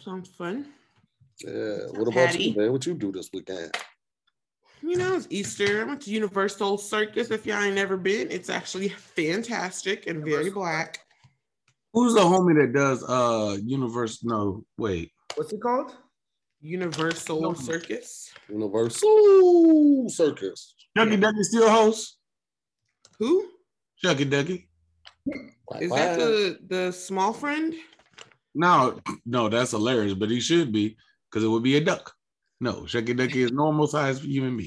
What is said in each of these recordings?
Sounds fun. Yeah. What about Patty? you, man? What you do this weekend? You know, it's Easter. I went to UniverSoul Circus. If y'all ain't never been, it's actually fantastic and very black. Who's the homie that does uh universe? No, wait. What's it called? UniverSoul No. Circus. UniverSoul Circus. Chucky Ducky still hosts. Who Chucky Ducky. Like, is that? The the small friend? No, no, that's hilarious, but he should be because it would be a duck. No, Chucky Ducky is normal size for you and.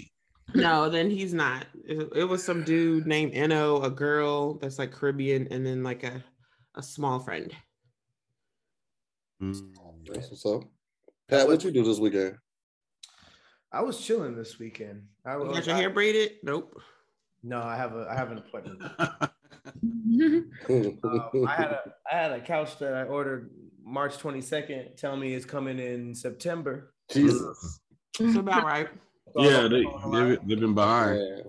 No, then he's not. It, it was some dude named Eno, a girl that's like Caribbean, and then like a a small friend. Mm. That's what's up. Pat, what you do this weekend? I was chilling this weekend. I You was got your hair braided? Nope. No, I have a I have an appointment. Um, I had a I had a couch that I ordered March 22nd. Tell me it's coming in September. Jesus. It's about right. So yeah, they, they've, they've been behind. Man.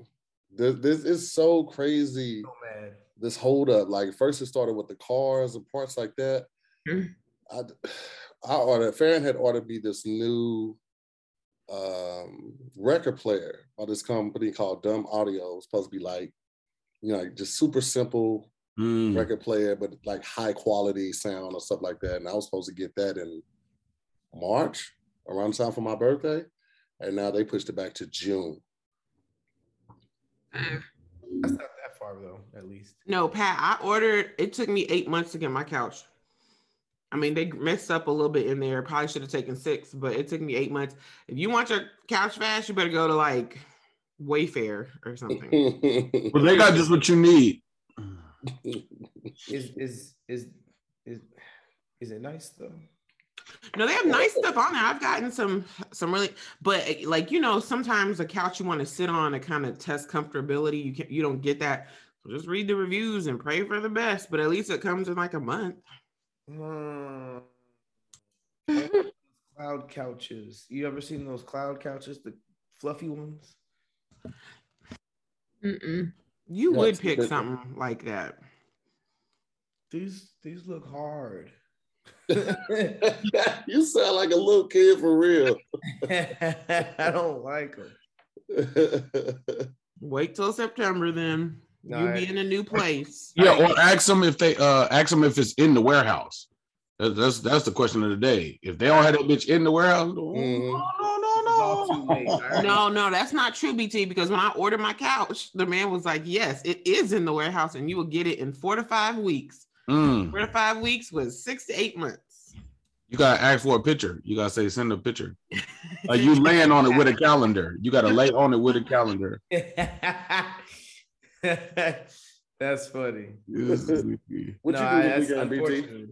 This, this is so crazy. so mad. This hold up. Like first it started with the cars and parts like that. Mhm. I I ordered Farron had ordered me this new um record player by this company called Dumb Audio. It's supposed to be like, you know, like just super simple Mm. record player, but like high quality sound or stuff like that. And I was supposed to get that in March, around the time for my birthday. And now they pushed it back to June. That's not that far though, at least. No, Pat, I ordered, it took me eight months to get my couch. I mean, they messed up a little bit in there. Probably should have taken six, but it took me eight months. If you want your couch fast, you better go to like Wayfair or something. Well, they got just what you need. Is is is is is it nice though? No, they have nice stuff on there. I've gotten some some really, but like you know, sometimes a couch you want to sit on to kind of test comfortability. You can you don't get that. So just read the reviews and pray for the best. But at least it comes in like a month. Hmm. cloud couches. You ever seen those cloud couches, the fluffy ones? You Yeah, would pick good. something like that. These these look hard. you sound like a little kid for real. I don't like them. Wait till September, then No, you'll I- be in a new place. Yeah, or ask them if they uh ask them if it's in the warehouse. That- That's that's the question of the day. If they don't have that bitch in the warehouse, no, Mhm. No, too no, late. no. No, no, that's not true, BT. Because when I ordered my couch, the man was like, "Yes, it is in the warehouse, and you will get it in four to five weeks. Mm. Four to five weeks was six to eight months." You gotta ask for a picture. You gotta say send a picture. Like you laying on it with a calendar. You gotta lay on it with a calendar. That's funny. What No, you I- do that's this BT?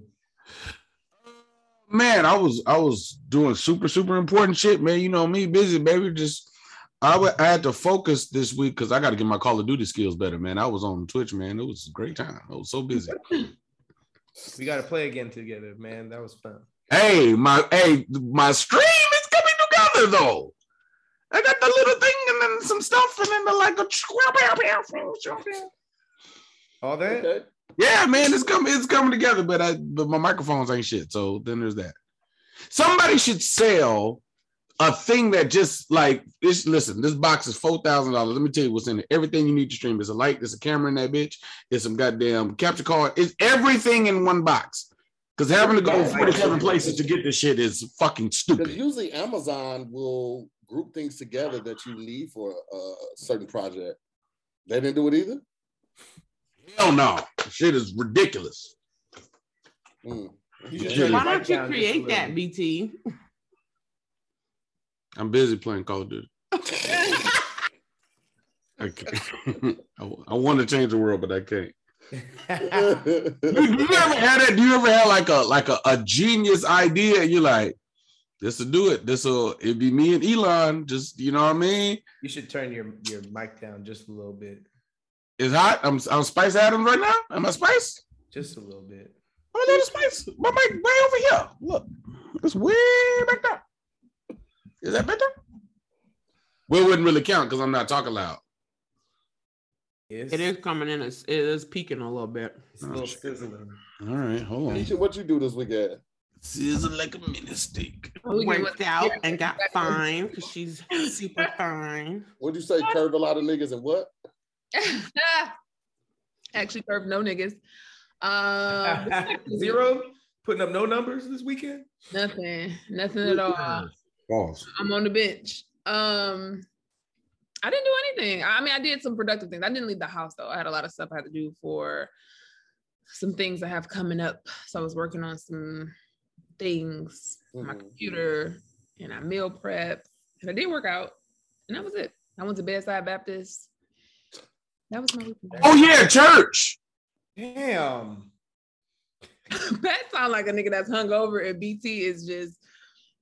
Unfortunate. Man, I was I was doing super super important shit, man. You know me, busy baby. Just I wa- I had to focus this week because I got to get my Call of Duty skills better, man. I was on Twitch, man. It was a great time. I was so busy. We got to play again together, man. That was fun. hey, my hey, my stream is coming together though. I got the little thing and then some stuff and then the like a All that? Okay. Yeah, man, it's coming, it's coming together, but I but my microphones ain't shit. So then there's that. Somebody should sell a thing that just like this. Listen, this box is four thousand dollars. Let me tell you what's in it. Everything you need to stream. There's a light, there's a camera in that bitch, there's some goddamn capture card. It's everything in one box. Because having to go 47 places to get this shit is fucking stupid. usually Amazon will group things together that you need for a certain project. They didn't do it either. Hell no. Shit is ridiculous. Mm. You should Yeah. turn Why don't you down just a create that, BT? I'm busy playing Call of Duty. I, can't. I, I want to change the world, but I can't. Do you ever had that? Do you ever have like a like a, a genius idea? And you're like, this will do it. This will it be me and Elon. Just you know what I mean? You should turn your, your mic down just a little bit. It's hot. I'm I'm Spice Adams right now. Am I Spice? Just a little bit. I'm a little Spice. My mic way over here. Look, it's way back there. Is that better? Well, it wouldn't really count because I'm not talking loud. It's, It is coming in. It's, it is peaking a little bit. It's a little oh, sizzling. All right, hold on. Keisha, what you do this weekend? Sizzle like a mini steak. Oh, we can- Worked out and got fine because she's super fine. What'd you say? Curved a lot of niggas and what? Actually, curved no niggas. Um, Zero? Putting up no numbers this weekend? nothing, nothing at all. False. I'm on the bench. Um, I didn't do anything. I mean, I did some productive things. I didn't leave the house though. I had a lot of stuff I had to do for some things I have coming up. So I was working on some things on my Mhm. computer and I meal prep and I did work out. And that was it. I went to Bedside Baptist. That was my weekend. Oh yeah, church. Damn. that sound like a nigga that's hungover and BT is just,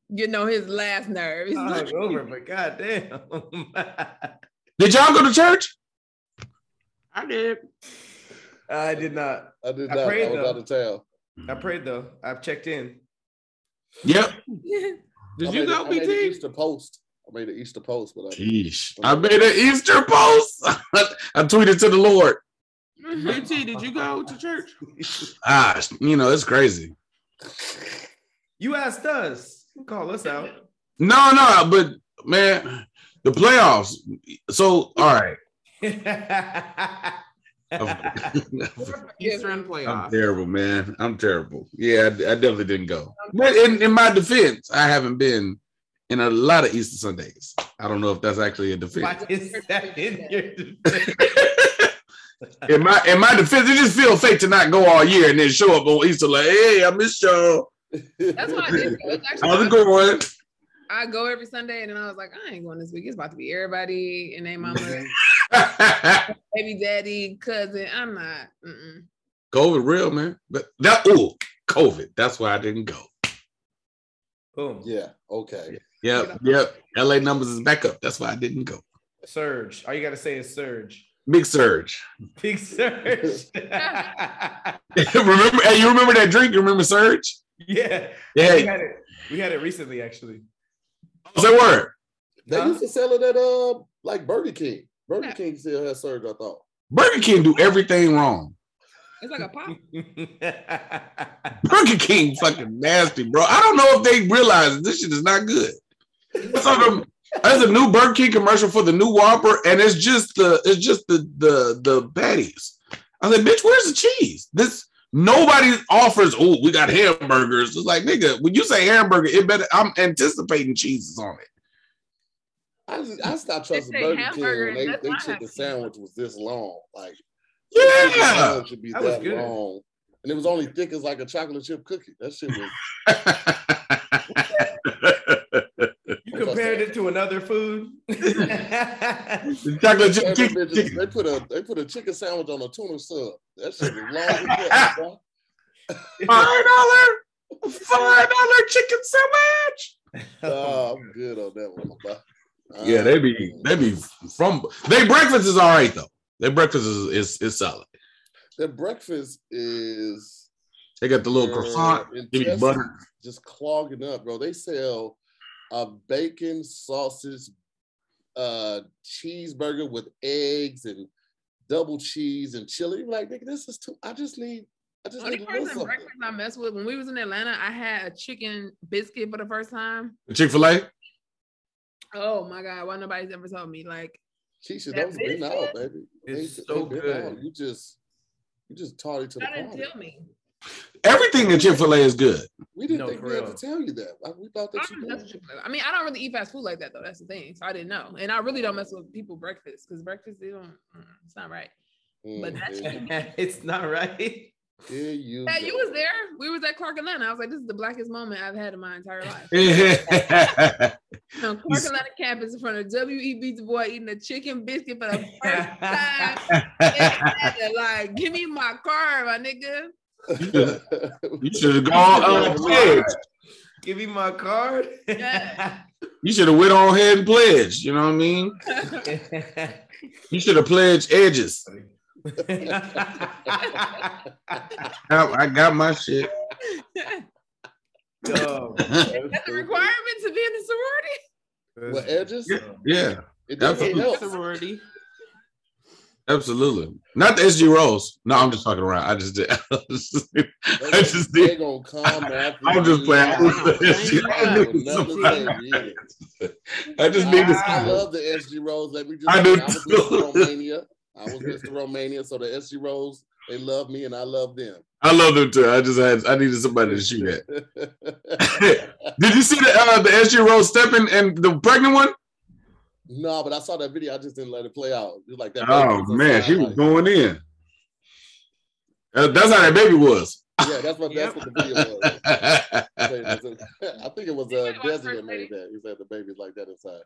you know, his last nerve. He's I'm like, over, but goddamn. Did y'all go to church? I did. I did not. I did I not. I, prayed, was though. out of town. I prayed though. I've checked in. Yep. Did I you made go, a- I made an BT? Easter post. I made an Easter post, but I, Sheesh. I made an Easter post. I tweeted to the Lord. BT, did you go to church? Ah, you know, it's crazy. You asked us. Call us out. No, no, but man, the playoffs. So, all right. Eastern I'm terrible, man. I'm terrible. Yeah, I, I definitely didn't go. But in, in my defense, I haven't been in a lot of Easter Sundays. I don't know if that's actually a defense. Why defense. is that in your defense? in my in my defense, it just feels fake to not go all year and then show up on Easter like, hey, I missed y'all. That's what I did. though. It's actually- How's it going? I go every Sunday, and then I was like, I ain't going this week. It's about to be everybody and their mama, baby daddy, cousin. I'm not. Mm-mm. COVID real, man. But that ooh, COVID. That's why I didn't go. Boom. yeah, okay. Yep, yep. LA numbers is back up. That's why I didn't go. Surge. All you gotta say is surge. Big surge. Big surge. remember? Hey, you remember that drink? You remember Surge? yeah. Yeah. We had it. We had it recently, actually. What's that word? They Huh? used to sell it at uh like Burger King. Burger King still has surge, I thought. Burger King do everything wrong. It's like a pop. Burger King fucking nasty, bro. I don't know if they realize this shit is not good. So the, there's a new Burger King commercial for the new Whopper, and it's just the it's just the the the patties. I was like, bitch, where's the cheese? This nobody offers. Oh, we got hamburgers. It's like, nigga, when you say hamburger, it better. I'm anticipating cheeses on it. I just, I stopped trusting say Burger King when they, that's they not chicken sandwich was this long. Like Yeah. chicken should be That that, long. And it was only thick as like a chocolate chip cookie. That shit was You compared it to another food. Chocolate chip They chicken. bitches- they put a they put a chicken sandwich on a tuna sub. That shit was long as. Five dollar, five dollar chicken sandwich. Oh, I'm good on that one. bro. Yeah, they be they be from they breakfast is all right though. Their breakfast is is, is solid. Their breakfast is They got the little uh, croissant, give you butter. just clogging up, bro. They sell a bacon sausage uh cheeseburger with eggs and double cheese and chili. You're like, nigga, this is too. I just need. I just Only need a person something. breakfast I mess with when we was in Atlanta, I had a chicken biscuit for the first time. Chick Fil A. Oh my god, why nobody's ever told me like Keisha, That those been biscuit out, baby. is They- so they good. out. You just, you just taught it to the I didn't tell me. Everything at Chick Fil A is good. We didn't No, think we had real. to tell you that. Like, we thought I, that you don't mess with did. Chick-fil-A. I mean, I don't really eat fast food like that though. That's the thing. So I didn't know, and I really don't mess with people breakfast because breakfast they don't. mm, It's not right. But Mm, that's- yeah, it's not right. here you Yeah, go. you was there. We was at Clark Atlanta. I was like, this is the blackest moment I've had in my entire life. yeah, On Clark Atlanta campus in front of W.E.B. Du Bois eating a chicken biscuit for the first time. Like, give me my card, my nigga. You should have gone uh, pledge. Give me my card. You should have went on ahead and pledged. You know what I mean? You should have pledged edges. I, I got my shit. Dog. That's a requirement to be in the sorority. What edges? Yeah, It doesn't Absolutely. help. sorority. Absolutely. Not the SG Rhos. No, I'm just talking around. I just did. I just, I just did. gonna come after I'm just playing. I I just- need never somebody- say it either. I I to. love the SG Rhos. Let me just I do I was. Mr. Romania. I was Mr. Romania. So the SG Rhos, they love me and I love them. I love them too. I just had. I needed somebody to shoot at. Did you see the uh, the SG Rhos stepping and the pregnant one? No, but I saw that video. I just didn't let it play out. It like that. Oh man, she was like- going in. That's how that baby was. Yeah, that's what that's what the video was. I think it was uh, Anybody Desi that made that. He said the baby's like that inside.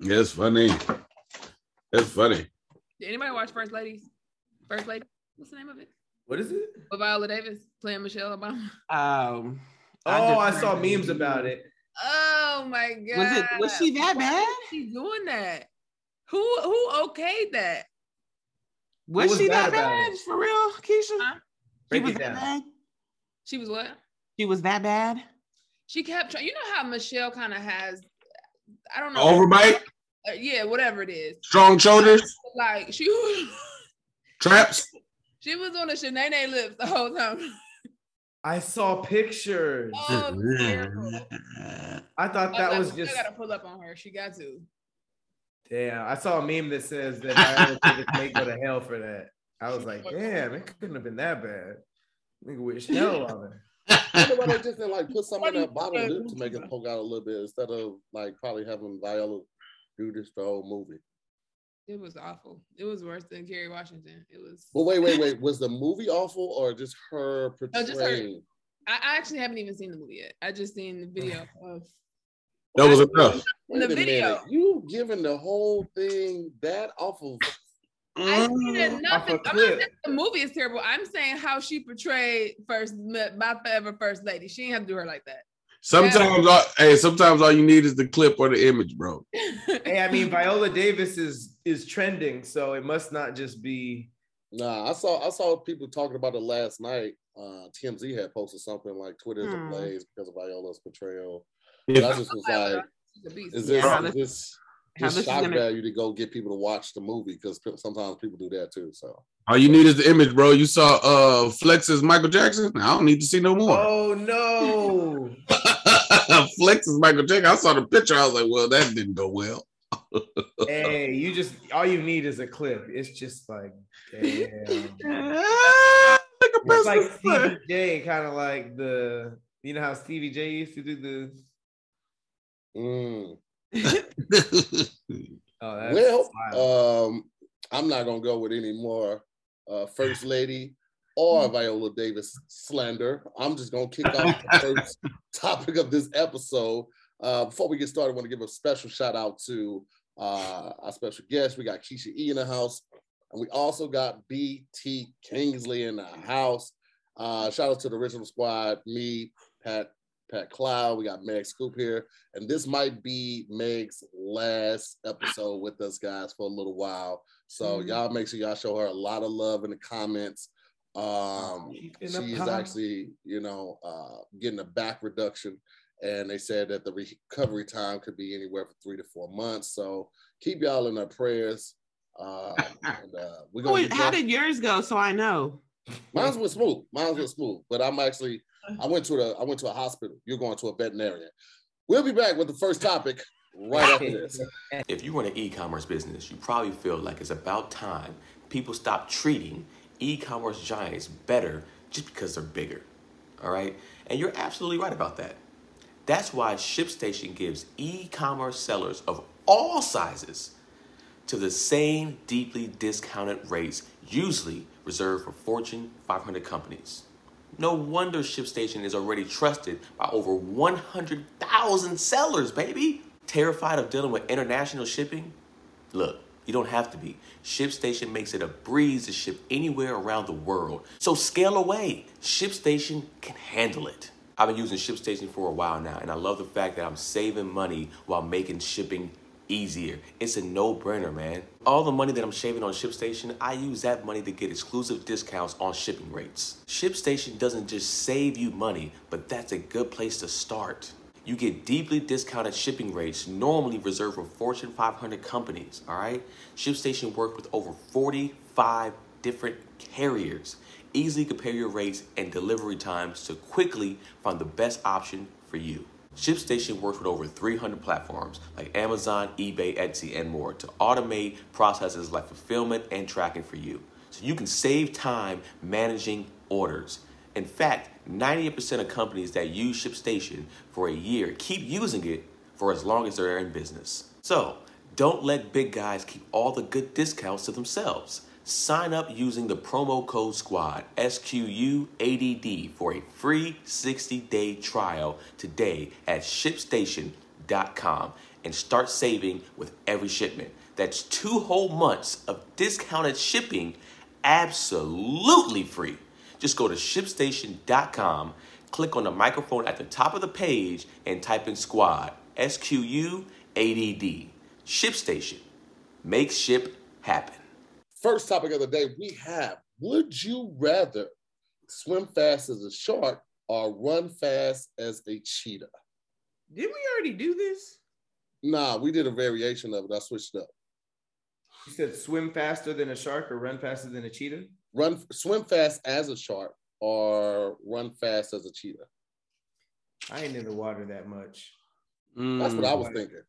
That's funny. That's funny. Did anybody watch First Ladies? First Lady? What's the name of it? What is it? With Viola Davis playing Michelle Obama. Um, Oh, I just saw memes about it. Oh my god. Was it? Was she that Why bad? she doing that? Who who okayed that? Was, was she bad that about bad for real, Keisha? Huh? She was that bad. She was what? She was that bad. She kept trying. You know how Michelle kind of has, I don't know. Overbite, Uh, yeah, whatever it is. strong shoulders, Like she was, traps. she was on a Shanae lips the whole time. I saw pictures. Oh, it was terrible. I thought I that like, was we just gotta pull up on her. She got to. damn. I saw a meme that says that Viola Davis may go to hell for that. I was like, damn, it couldn't have been that bad. Nigga wish hell on her. I wonder why they just didn't like put some in that bottom lip to make it poke out a little bit instead of like probably having Viola do this the whole movie. It was awful. It was worse than Kerry Washington. It was. But wait, wait, wait. Was the movie awful or just her No, just her. portraying? I, I actually haven't even seen the movie yet. I just seen the video of. That was enough. Wait the a video. minute. You giving the whole thing that awful? I seen Mm. it, nothing. Off a I'm not saying the movie is terrible. I'm saying how she portrayed first my forever first lady. She didn't have to do her like that. Sometimes, all, hey, sometimes all you need is the clip or the image, bro. Hey, I mean, Viola Davis is is trending, so it must not just be. Nah, I saw I saw people talking about it last night. Uh, TMZ had posted something like Twitter's Hmm. ablaze because of Viola's portrayal. Yeah. But I just was like, She's a beast. is this Yeah, how is this- this how this is shock gonna- value to go get people to watch the movie because sometimes people do that too. So All you need is the image, bro. You saw uh Flex as Michael Jackson. I don't need to see no more. Oh no! Flex is Michael Jackson. I saw the picture. I was like, well, that didn't go well. Hey, you just all you need is a clip. It's just like, damn. Look It's like Preston Stevie J, kind of like the you know how Stevie J used to do the. mm. Oh, well, wild. um, I'm not gonna go with any more uh, First Lady or Viola Davis slander. I'm just gonna kick off the first topic of this episode. Uh, before we get started, I want to give a special shout out to uh, our special guest. We got Keisha E in the house, and we also got BT Kingsley in the house. Uh, shout out to the original squad, me, Pat, Pat Cloud. We got Meg Scoop here, and this might be Meg's last episode with us guys for a little while. So Mhm. y'all make sure y'all show her a lot of love in the comments. Um, the she's actually, you know, uh, getting a back reduction, and they said that the recovery time could be anywhere from three to four months. So keep y'all in our prayers. Uh, and, uh, we're gonna wait, how did yours go? So I know. Mine's went smooth. Mine's went smooth. But I'm actually, I went to the, I went to a hospital. You're going to a veterinarian. We'll be back with the first topic right after this. If you run an e-commerce business, you probably feel like it's about time people stop treating e-commerce giants better just because they're bigger. All right? And you're absolutely right about that. That's why ShipStation gives e-commerce sellers of all sizes to the same deeply discounted rates usually reserved for Fortune 500 companies. No wonder ShipStation is already trusted by over 100,000 sellers, baby. Terrified of dealing with international shipping? Look, you don't have to be. ShipStation makes it a breeze to ship anywhere around the world. So scale away. ShipStation can handle it. I've been using ShipStation for a while now, and I love the fact that I'm saving money while making shipping easier. It's a no-brainer, man. All the money that I'm saving on ShipStation, I use that money to get exclusive discounts on shipping rates. ShipStation doesn't just save you money, but that's a good place to start. You get deeply discounted shipping rates normally reserved for Fortune 500 companies, all right? ShipStation works with over 45 different carriers. Easily compare your rates and delivery times to quickly find the best option for you. ShipStation works with over 300 platforms like Amazon, eBay, Etsy, and more to automate processes like fulfillment and tracking for you. So you can save time managing orders. In fact, 98% of companies that use ShipStation for a year keep using it for as long as they're in business. So don't let big guys keep all the good discounts to themselves. Sign up using the promo code SQUAD, S Q U A D D, for a free 60 day trial today at shipstation.com and start saving with every shipment. That's two whole months of discounted shipping absolutely free. Just go to shipstation.com, click on the microphone at the top of the page, and type in SQUAD, S Q U A D D. ShipStation. Make ship happen. First topic of the day we have Would you rather swim fast as a shark or run fast as a cheetah? Did we already do this? Nah, we did a variation of it. I switched up. You said swim faster than a shark or run faster than a cheetah? Run, swim fast as a shark or run fast as a cheetah. I ain't in the water that much. That's what I Mm. was thinking.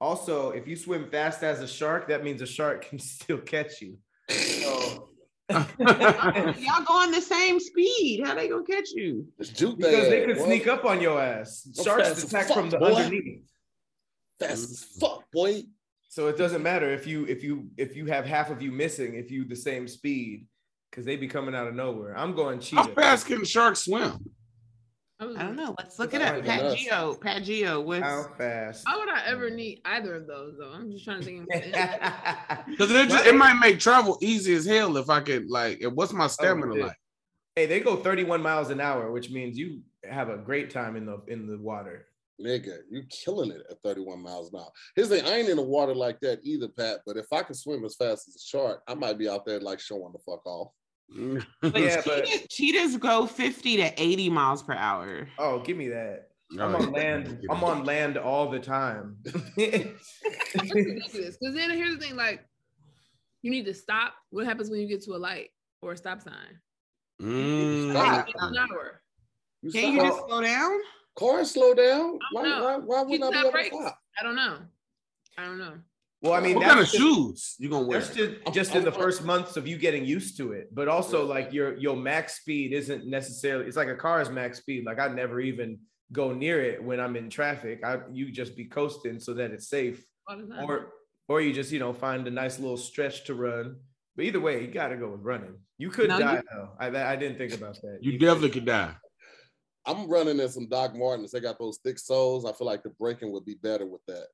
Also, if you swim fast as a shark, that means a shark can still catch you. So, Y'all go on the same speed. How they gonna catch you? Just juke because they could ass, sneak up on your ass. Sharks fast attack fuck, from the boy. underneath. Fast as fuck, boy. So it doesn't matter if you if you if you have half of you missing if you the same speed because they be coming out of nowhere. I'm going How fast can sharks swim? I, don't know. Let's look it That's up. not Pat enough. Geo. Pat Geo. What's How fast? Why would I ever mm. need either of those though? I'm just trying to think. Of Because it, just- it might make travel easy as hell if I could like. What's my oh, stamina shit. like? hey, they go 31 miles an hour, which means you have a great time in the in the water. Nigga, you killing it at 31 miles an hour. Here's the thing, I ain't in the water like that either, Pat. But if I can swim as fast as a shark, I might be out there like showing the fuck off. But Yeah, but- cheetah- cheetahs go 50 to 80 miles per hour. Oh, give me that. I'm on land. I'm on land all the time. That's ridiculous. Because then here's the thing: like, you need to stop. What happens when you get to a light or a stop sign? Mm. Stop. An hour. You Can't you just slow down? Cars slow down. Why, why, why would I be able to stop? I don't know. I don't know. Well, I mean, what kind of just- shoes you gonna wear? That's just just in the first months of you getting used to it, but also like your your max speed isn't necessarily. It's like a car's max speed. Like I never even go near it when I'm in traffic. I you just be coasting so that it's safe, All the time. or or you just you know find a nice little stretch to run. But either way, you got to go with running. You could No, die you- though. I I didn't think about that. You could. definitely could die. I'm running in some Doc Martens. They got those thick soles. I feel like the braking would be better with that.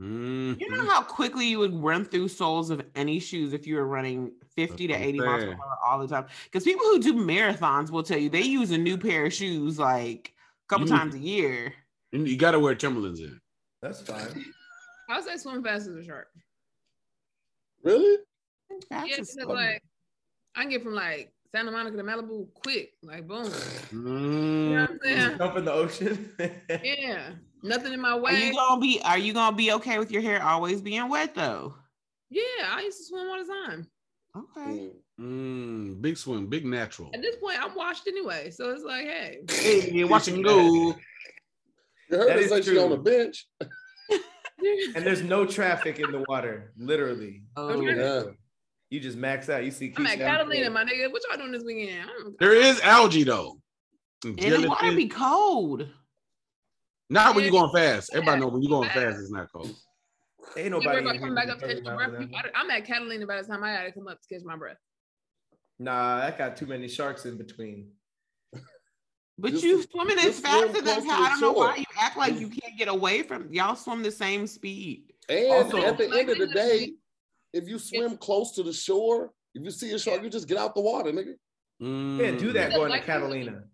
Mhm. You know how quickly you would run through soles of any shoes if you were running 50 to That's what I'm 80 miles per hour all the time? Because people who do marathons will tell you they use a new pair of shoes like a couple You- times a year. You, you gotta wear Timberlands in. That's fine. I would say swim fast as a shark. Really? That's yeah, a because like I can get from like Santa Monica to Malibu quick, like boom. You know Mm. what I'm saying? Jump in the ocean. Yeah, nothing in my way. Are way. you gonna be are you gonna be okay with your hair always being wet though? yeah, I used to swim all the time. Okay. Mm. Mm, big swim, big natural. At this point, I'm washed anyway, so it's like, hey, Hey, watch him go. You heard That her is say she on true. the bench. and there's no traffic in the water, literally. Oh, Yeah. You just max out. You see I'm at Catalina, my nigga. What y'all doing this weekend? There is algae though. and the water be cold. Not when you're going fast. Everybody know when you're going Fast. fast, it's not cold. Ain't You nobody. worry in about coming back up to catch my breath. I'm at Catalina by the time I gotta come up to catch my breath. Nah, that got too many sharks in between. But Just- you swimming as just swim fast as close them. I don't know why you act like you can't get away from y'all swim the same speed. And Also- at the end of the day, if you swim close to the shore, if you see a shark, you just get out the water, nigga. You can't do Mm. that going to like- Catalina.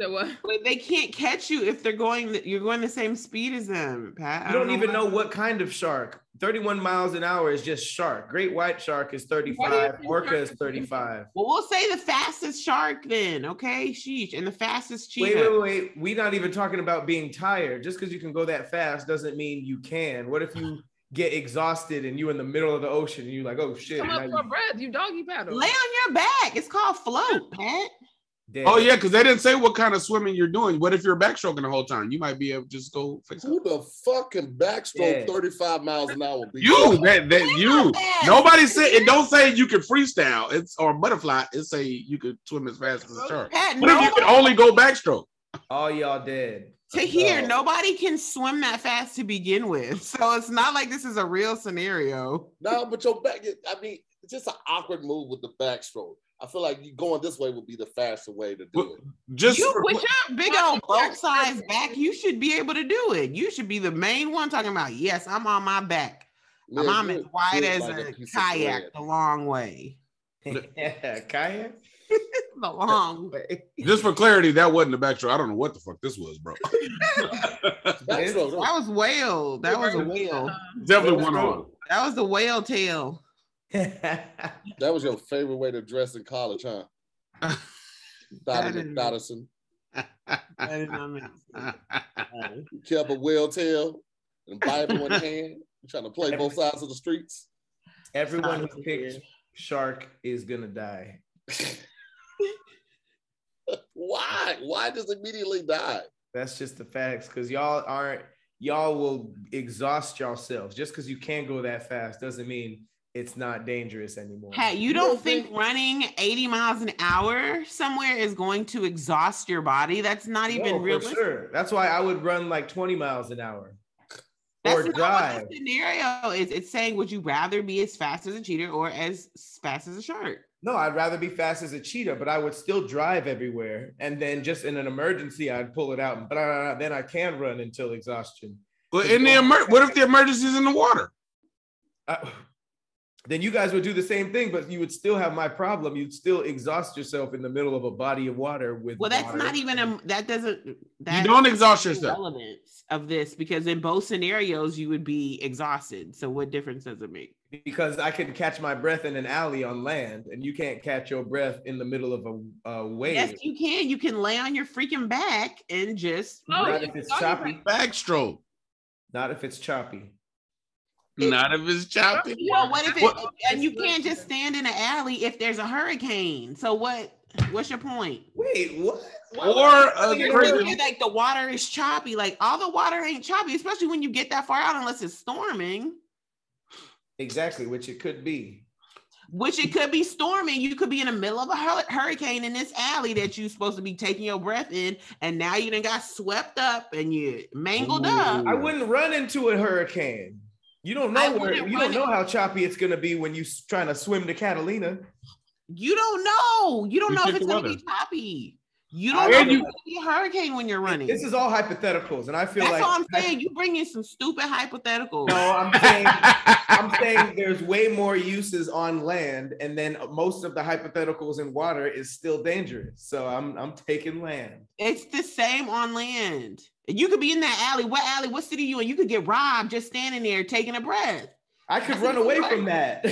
So what? But they can't catch you if they're going. You're going the same speed as them, Pat. I You don't even why. know what kind of shark. 31 miles an hour is just shark. Great white shark is 35. think Orca is 35. Well, we'll say the fastest shark then, okay? Sheesh, and the fastest Wait, cheetah. wait, wait. We're not even talking about being tired. Just because you can go that fast doesn't mean you can. What if you get exhausted and you're in the middle of the ocean and you're like, oh shit, Come now up you for breath. You doggy paddle. Lay on your back. It's called float, Pat. Dead. Oh yeah, because they didn't say what kind of swimming you're doing. What if you're backstroking the whole time? You might be able to just go fix it. Who the fucking backstroke Yeah. 35 miles an hour? You that that you. Nobody said it. Don't say you can freestyle. It's or butterfly. It say you could swim as fast as a shark. Pat, What if you nobody, can only go backstroke? All y'all dead. to hear, No. nobody can swim that fast to begin with. So it's not like this is a real scenario. No, but your back, I mean, it's just an awkward move with the backstroke. I feel like you going this way would be the faster way to do Well, it. Just You with your big old boat size back, you should be able to do it. You should be the main one talking about, yes, I'm on my back. Man, I'm you as wide as like a piece of kayak the long way. yeah, kayak. The long way. just for clarity, that wasn't the backstroke. I don't know what the fuck this was, bro. That was whale. That was a whale. Definitely one on. That was the whale tail. that was your favorite way to dress in college, huh? That Donovan is- Dodson. That is not make sense. You kept a whale tail and Bible in hand. You trying to play both sides of the streets. Everyone who Sounds picked shark is gonna die. Why? Why does immediately die? That's just the facts. Cause y'all aren't y'all will exhaust yourselves. Just because you can't go that fast doesn't mean it's not dangerous anymore. Pat, you You don't don't think think- running 80 miles an hour somewhere is going to exhaust your body? That's not even for realistic. sure. That's why I would run like 20 miles an hour. That's or not drive. what the scenario is. It's saying, would you rather be as fast as a cheater or as fast as a shark? No, I'd rather be fast as a cheetah, but I would still drive everywhere. And then just in an emergency, I'd pull it out. But uh, then I can run until exhaustion. But in the emer- what if the emergency's in the water? Uh, then you guys would do the same thing, but you would still have my problem. You'd still exhaust yourself in the middle of a body of water with. Well, that's water. not even a that doesn't You that don't exhaust yourself. relevance of this because in both scenarios you would be exhausted. So what difference does it make? because I can catch my breath in an alley on land, and you can't catch your breath in the middle of a, a wave. Yes, you can. You can lay on your freaking back and just Oh, not if it's choppy. Backstroke. Not if it's choppy. Not if it's choppy. Well, what if it What- and you can't just stand in an alley if there's a hurricane? So what? What's your point? Wait, what? Or a You're crazy- thinking like the water is choppy. Like all the water ain't choppy, especially when you get that far out, unless it's storming. Exactly, which it could be. Which it could be storming. You could be in the middle of a hur- hurricane in this alley that you're supposed to be taking your breath in, and now you done got swept up and you mangled up. I wouldn't run into a hurricane. You don't know where you don't know how choppy it's gonna be when you s- trying to swim to Catalina. You don't know. You don't You know if it's gonna weather. be choppy. You don't know And if you- it's gonna be a hurricane when you're running. This is all hypotheticals, and I feel That's like all I'm saying. You bring in some stupid hypotheticals. no, I'm saying I'm saying there's way more uses on land, and then most of the hypotheticals in water is still dangerous. So I'm I'm taking land. It's the same on land. You could be in that alley. What alley? What city you in? You could get robbed just standing there taking a breath. I could That's run away from that.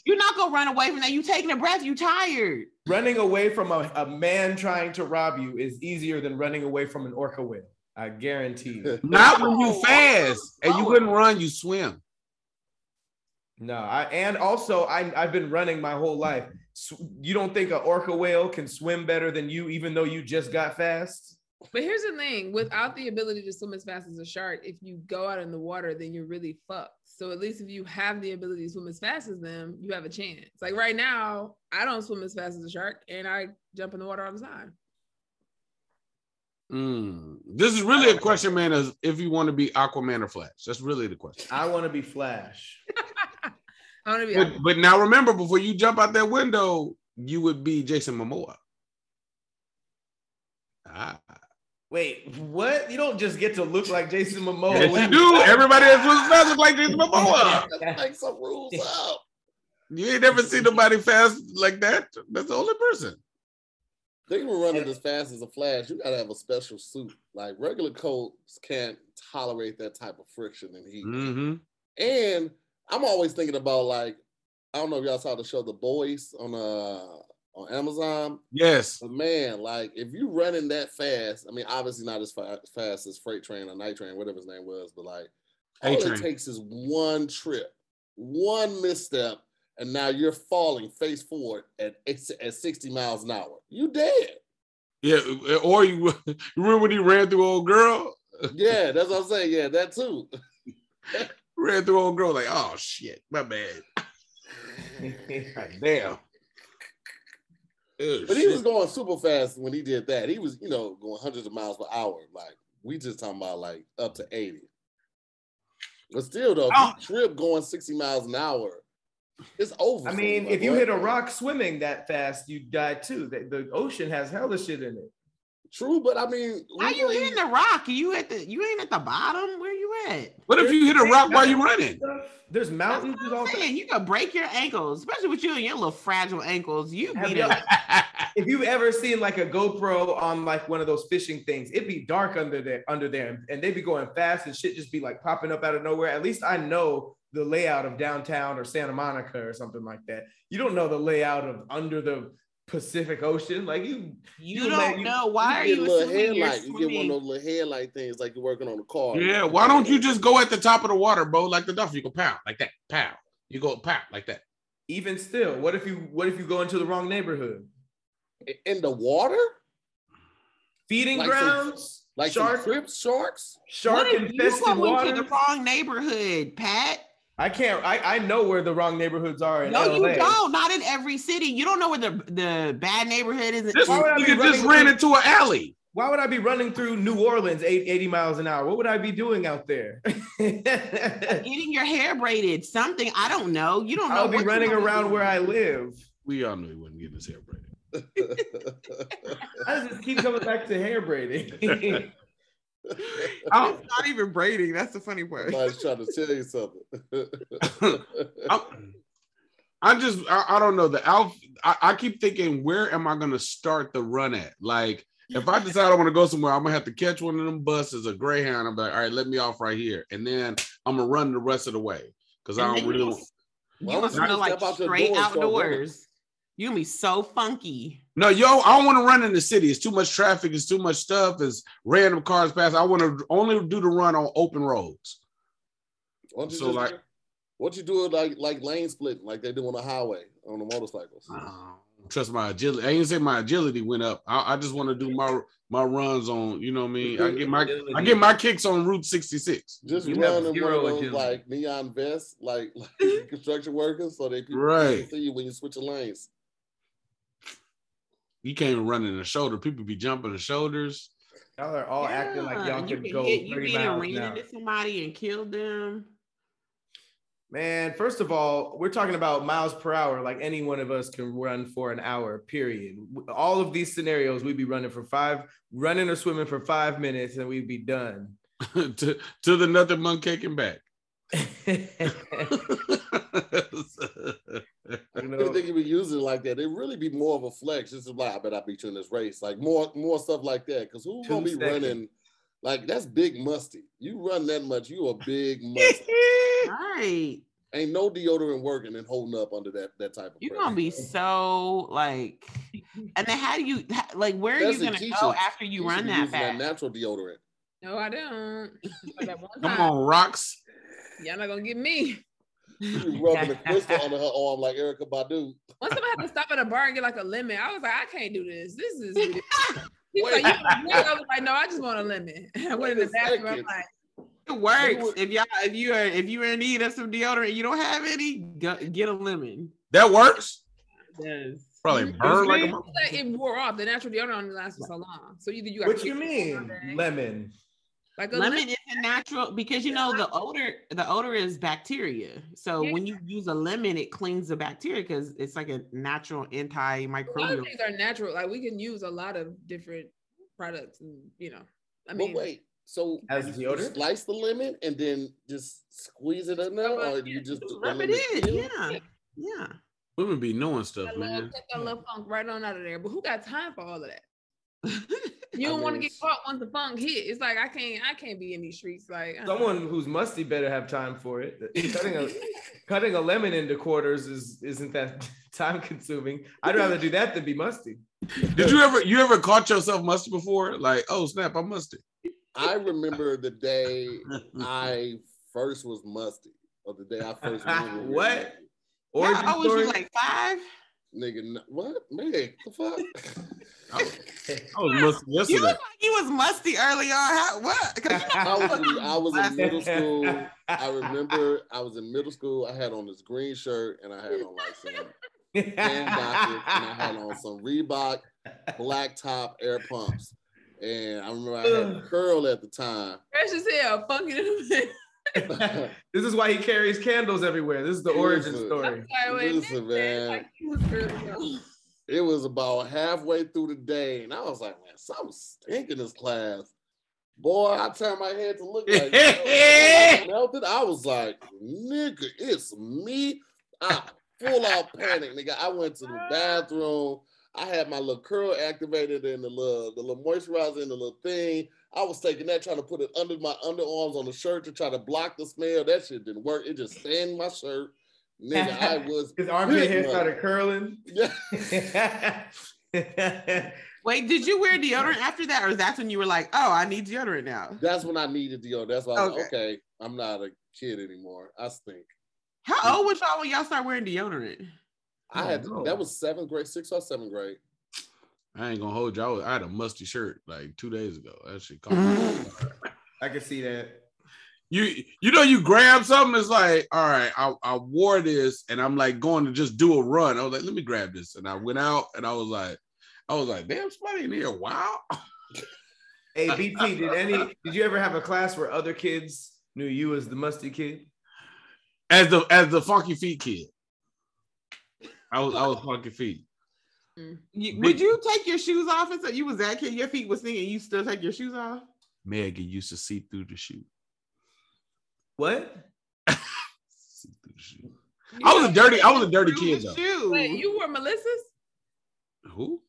You're not gonna run away from that. You taking a breath. You tired. running away from a, a man trying to rob you is easier than running away from an orca whale. I guarantee you. Not when you fast and you slower. couldn't run, you swim. No, I and also I I've been running my whole life. S- You don't think an orca whale can swim better than you, even though you just got fast? But here's the thing: without the ability to swim as fast as a shark, if you go out in the water, then you're really fucked. So at least if you have the ability to swim as fast as them, you have a chance. Like right now, I don't swim as fast as a shark, and I jump in the water all the time. Mm. This is really a question, man, is if you want to be Aquaman or Flash. That's really the question. I want to be Flash. I want to be. But, but now remember, before you jump out that window, you would be Jason Momoa. Ah. Wait, what? You don't just get to look like Jason Momoa. Yes, you do. Everybody that's was fast look like Jason Momoa. Let's make some rules up. You ain't never seen nobody fast like that. That's the only person. They were running as fast as a flash. You gotta have a special suit. Like regular coats can't tolerate that type of friction and heat. Mm-hmm. And I'm always thinking about like I don't know if y'all saw the show The Boys on uh on Amazon. Yes. But man, like if you're running that fast, I mean, obviously not as fa- fast as Freight Train or Night Train, whatever his name was, but like all A-Train. it takes is one trip, one misstep, and now you're falling face forward at at 60 miles an hour. You dead. Yeah. Or you, you remember when he ran through old girl? Yeah, that's what I'm saying. Yeah, that too. Ran through old girl like, oh shit, my bad. Damn. But he shit. was going super fast when he did that. He was, you know, going hundreds of miles per hour. Like we just talking about like up to 80. But still though, if Oh. trip going 60 miles an hour, it's over. I mean, you, if you boy. hit a rock swimming that fast, you die too. The, the ocean has hella shit in it. True, but I mean, How you legally- hitting the rock? You at the you ain't at the bottom. Where you at? What if you hit a rock while you running? There's That's mountains. what There's I'm all saying. You could break your ankles, especially with you and your little fragile ankles. You Have be y'all- if you've ever seen like a GoPro on like one of those fishing things, it'd be dark under there, under there, and they'd be going fast and shit just be like popping up out of nowhere. At least I know the layout of downtown or Santa Monica or something like that. You don't know the layout of under the Pacific Ocean. Like you, you You don't let- you- know why are you get you a little you're headlight. You get one of swimming? those little headlight things like you're working on a car. yeah, why don't you just go at the top of the water, bro? Like the dolphin, you go pow like that, pow. You go pow like that. even still, what if you what if you go into the wrong neighborhood? in the water? Feeding Like some- grounds, Like shark, some crip sharks? shark What if you infested go water. into the wrong neighborhood, Pat? I can't. I, I know where the wrong neighborhoods are in No, LA. you don't. Not in every city. You don't know where the the bad neighborhood is. This Why would I nigga just ran through- into an alley. Why would I be running through New Orleans eight, 80 miles an hour? What would I be doing out there? Getting your hair braided, something I don't know. You don't know. I'll be what running around where I live. We all knew he wasn't getting his hair braided. I just keep coming back to hair braiding. Oh, It's not even braiding. That's the funny part. Somebody's trying to tell you something. I'm, I just I, I don't know the outfit. I, I keep thinking where am I gonna start the run at? Like if I decide I want to go somewhere, I'm gonna have to catch one of them buses, a Greyhound. I'm like, all right, let me off right here, and then I'm gonna run the rest of the way because I don't really. you- Want... You Why gonna don't you smell like step out straight door and start running? outdoors. You gonna be so funky. No, yo, I don't want to run in the city. It's too much traffic. It's too much stuff. It's random cars pass. I want to only do the run on open roads. Why So, just, like- what you do it like like lane splitting, like they do on the highway on the motorcycles. Trust my agility. I ain't say my agility went up. I, I just want to do my my runs on. You know what I mean? I get my I get my kicks on Route 66. Just You run have in one zero of those agility. like neon vests, like, like construction workers, so they people Right. can't see you when you switch your lanes. You can't even run in the shoulder. People be jumping the shoulders. Y'all are all acting like y'all you could can go hit- you 30 get miles and an ran into somebody and killed them. Man, first of all, we're talking about miles per hour, like any one of us can run for an hour, period. All of these scenarios, we'd be running for five, running or swimming for five minutes, and we'd be done. to to the nothing monk cake and back. I didn't think you would use it like that. It'd really be more of a flex. This is like I bet I beat you in this race. Like more more stuff like that. Because who's gonna be seconds. running? Like that's big musty. You run that much, you a big musty. Right. Ain't no deodorant working and holding up under that that type of. You're pressure. gonna be so like, and then how do you like? Where are you gonna Keisha- go after you should run that using fast? natural deodorant. No, I don't. Like that Come on, rocks. Y'all not gonna get me. You be rubbing the crystal under her arm like Erykah Badu. Once I had to stop at a bar and get like a lemon, I was like, I can't do this. This is. He was like, you want a drink? I was like, no, I just want a lemon. I went in the bathroom. I'm like, It works. If y'all, if you are, if you're in need of some deodorant, you don't have any, go, get a lemon. That works. Yes. Probably burn like a me? mother- like, it wore off. The natural deodorant only lasts for so long. So either you got what you mean, lemon? Like a Lemon lemon. is a natural because you know the odor. The odor is bacteria. So Yeah. when you use a lemon, it cleans the bacteria because it's like a natural A lot of antimicrobial. things are natural. Like we can use a lot of different products, and you know, I But mean, wait, so As you, you deodorant? slice the lemon and then just squeeze it in there, or you just Rub it in. peel? Yeah. Yeah. Women be knowing stuff, That little, man. cut that little funk right on out of there. But who got time for all of that? You don't want to get caught once the funk hit. It's like I can't, I can't be in these streets. Like uh-uh. Someone who's musty better have time for it. Cutting a cutting a lemon into quarters is isn't that time consuming. I'd rather do that than be musty. Did you ever you ever caught yourself musty before? Like, oh snap, I'm musty. I remember the day I first was musty, or the day I first What? being. Yeah, Origin how old was story. like five? Nigga, what? Man, the fuck? Oh, I was musty You look like you was musty early on. How, what? 'Cause you know- I was, in, I was in middle school. I remember I was in middle school. I had on this green shirt and I had on like some tan and I had on some Reebok black top air pumps. And I remember I had a curl at the time. fresh as hell, funky in a minute. this is why he carries candles everywhere. This is the origin Listen. story. Sorry, Listen, man. Like, he was early on. It was about halfway through the day, and I was like, man, something stink in this class. Boy, I turned my head to look like I melted. I was like, nigga, it's me. I full out panic, nigga. I went to the bathroom. I had my little curl activated in the little the little moisturizer in the little thing. I was taking that, trying to put it under my underarms on the shirt to try to block the smell. That shit didn't work. It just stained my shirt. Nigga, I was His armpit hair started curling. yeah. Wait, did you wear deodorant after that, or that's when you were like, "Oh, I need deodorant now"? That's when I needed deodorant. That's why I was like, Okay. okay, I'm not a kid anymore. I stink. How old was y'all when y'all started wearing deodorant? I Oh, had no. that was seventh grade, sixth or seventh grade. I ain't gonna hold you. I, was- I had a musty shirt like two days ago. That shit caught me. I can see that. You you know you grab something. It's like all right. I, I wore this and I'm like going to just do a run. I was like, let me grab this, and I went out and I was like, I was like, damn, somebody in here. Wow. Hey BT, did any did you ever have a class where other kids knew you as the musty kid? As the as the funky feet kid. I was I was funky feet. You, would you take your shoes off and so you was that kid? Your feet was stinging. You still take your shoes off? Megan used to see through the shoe. What? See through the shoe. I was a dirty- I was a dirty kid, though. shoe. Wait, you were Melissa's? Who?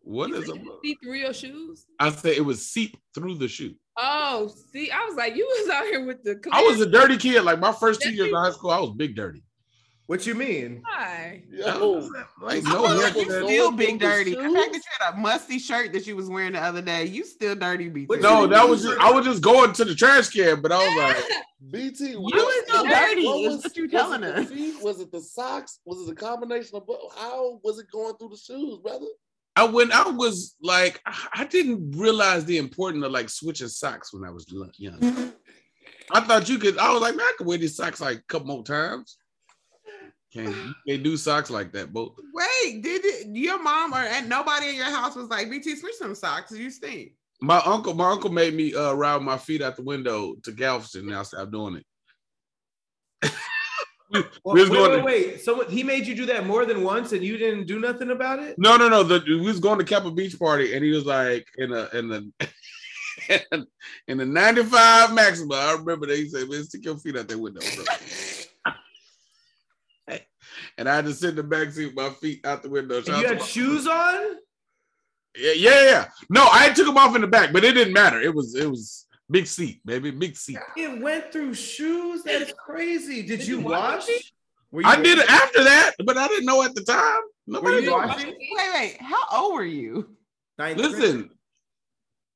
What You is said a? you see through your shoes? I said it was seep through the shoe. Oh, see, I was like, you was out here with the. I was a dirty kid. Like my first two years of high school, I was big dirty. What you mean? Hi. Yo, Like I no feel like you haircut. still Going big dirty. The fact that you had a musty shirt that you was wearing the other day, you still dirty, BT. No, that was just I was just going to the trash can, but I was like, BT, You was still dirty, is what you telling was it us. the feet? Was it the socks? Was it a combination of both? How was it going through the shoes, brother? I when I was like, I I didn't realize the importance of like switching socks when I was young. I thought you could. I was like, man, I could wear these socks like a couple more times. Can't they do socks like that, both? Wait, did it, your mom or and nobody in your house was like, BT, switch some socks. You stink. My uncle, my uncle made me uh, ride my feet out the window to Galveston. Now I stopped doing it. we, Well, we was wait, going wait, to, wait. Someone he made you do that more than once, and you didn't do nothing about it. no, no, no. The, we was going to Kappa Beach party, and he was like in a in the in the 95 Maxima. I remember that he said, man, stick your feet out that window, bro. And I had to sit in the back seat with my feet out the window. And you out to had my- shoes on. Yeah, yeah, yeah. No, I took them off in the back, but it didn't matter. It was it was big seat, baby, big seat. It went through shoes. That's crazy. Did, Did you you wash wash? you I did it after that, but I didn't know at the time. Nobody you knew. Wait, wait. How old were you? Ninth grade? Listen,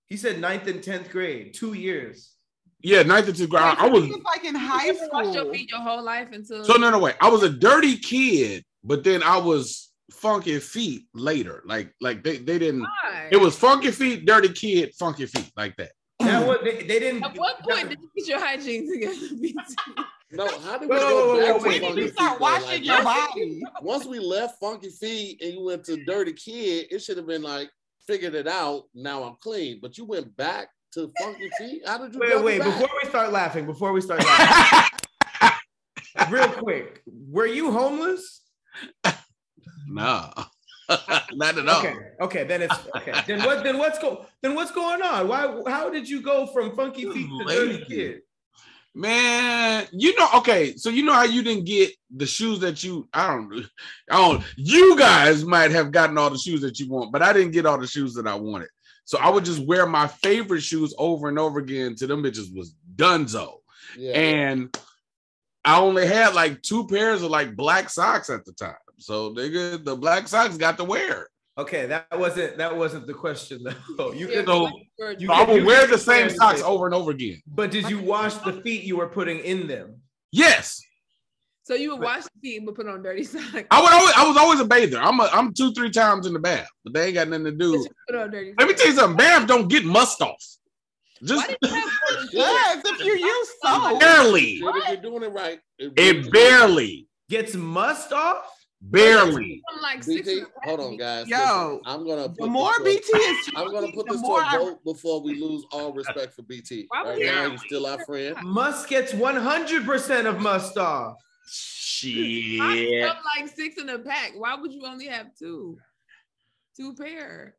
He said ninth and tenth grade, two years. Yeah, ninth and tenth grade. I, I Wait, was you like in high never washed your feet your whole life until. so no, no, wait. I was a dirty kid, but then I was funky feet later. Like, like they, they didn't. Why? It was funky feet, dirty kid, funky feet, like that. That was they, they didn't. At what point did you get your hygiene together? No, how did we Whoa, go whoa, back to When wait, did funky you feet? start though? washing Like, your once- body? Once we left Funky Feet and you went to Dirty Kid, it should have been like figured it out. Now I'm clean, but you went back to Funky Feet. How did you? Wait, wait. back? Before we start laughing, before we start laughing, real quick, were you homeless? No, not at all. Okay, okay. Then it's okay. Then what? Then what's go? Then what's going on? Why? How did you go from funky feet to dirty kid? Man, you know, okay, so you know how you didn't get the shoes that you I don't I don't you guys might have gotten all the shoes that you want, but I didn't get all the shoes that I wanted. So I would just wear my favorite shoes over and over again to them bitches was dunzo. Yeah. And I only had like two pairs of like black socks at the time. So nigga, the black socks got to wear. Okay, that wasn't that wasn't the question though. You Yeah, could, So- You So I would wear the same socks over and over again. but did you wash the feet you were putting in them? Yes. So you would wash the feet but put on dirty socks. I would always I was always a bather. I'm a, I'm two, three times in the bath, but they ain't got nothing to do. put on dirty Let me tell you something. Bath don't get must off. Just did you have Yes, if you use soap. barely. Shit, if you're doing it right, It barely, Gets must off? barely. Like BT, and a half hold on, guys. Yo, Listen, I'm gonna put The more this to- BT is I'm gonna put this to more a I vote before we lose all respect for BT. Why would Right you- now, he's still our friend. Must gets 100% of must off. Shit. I'm like six in a pack. Why would you only have two? Two pair.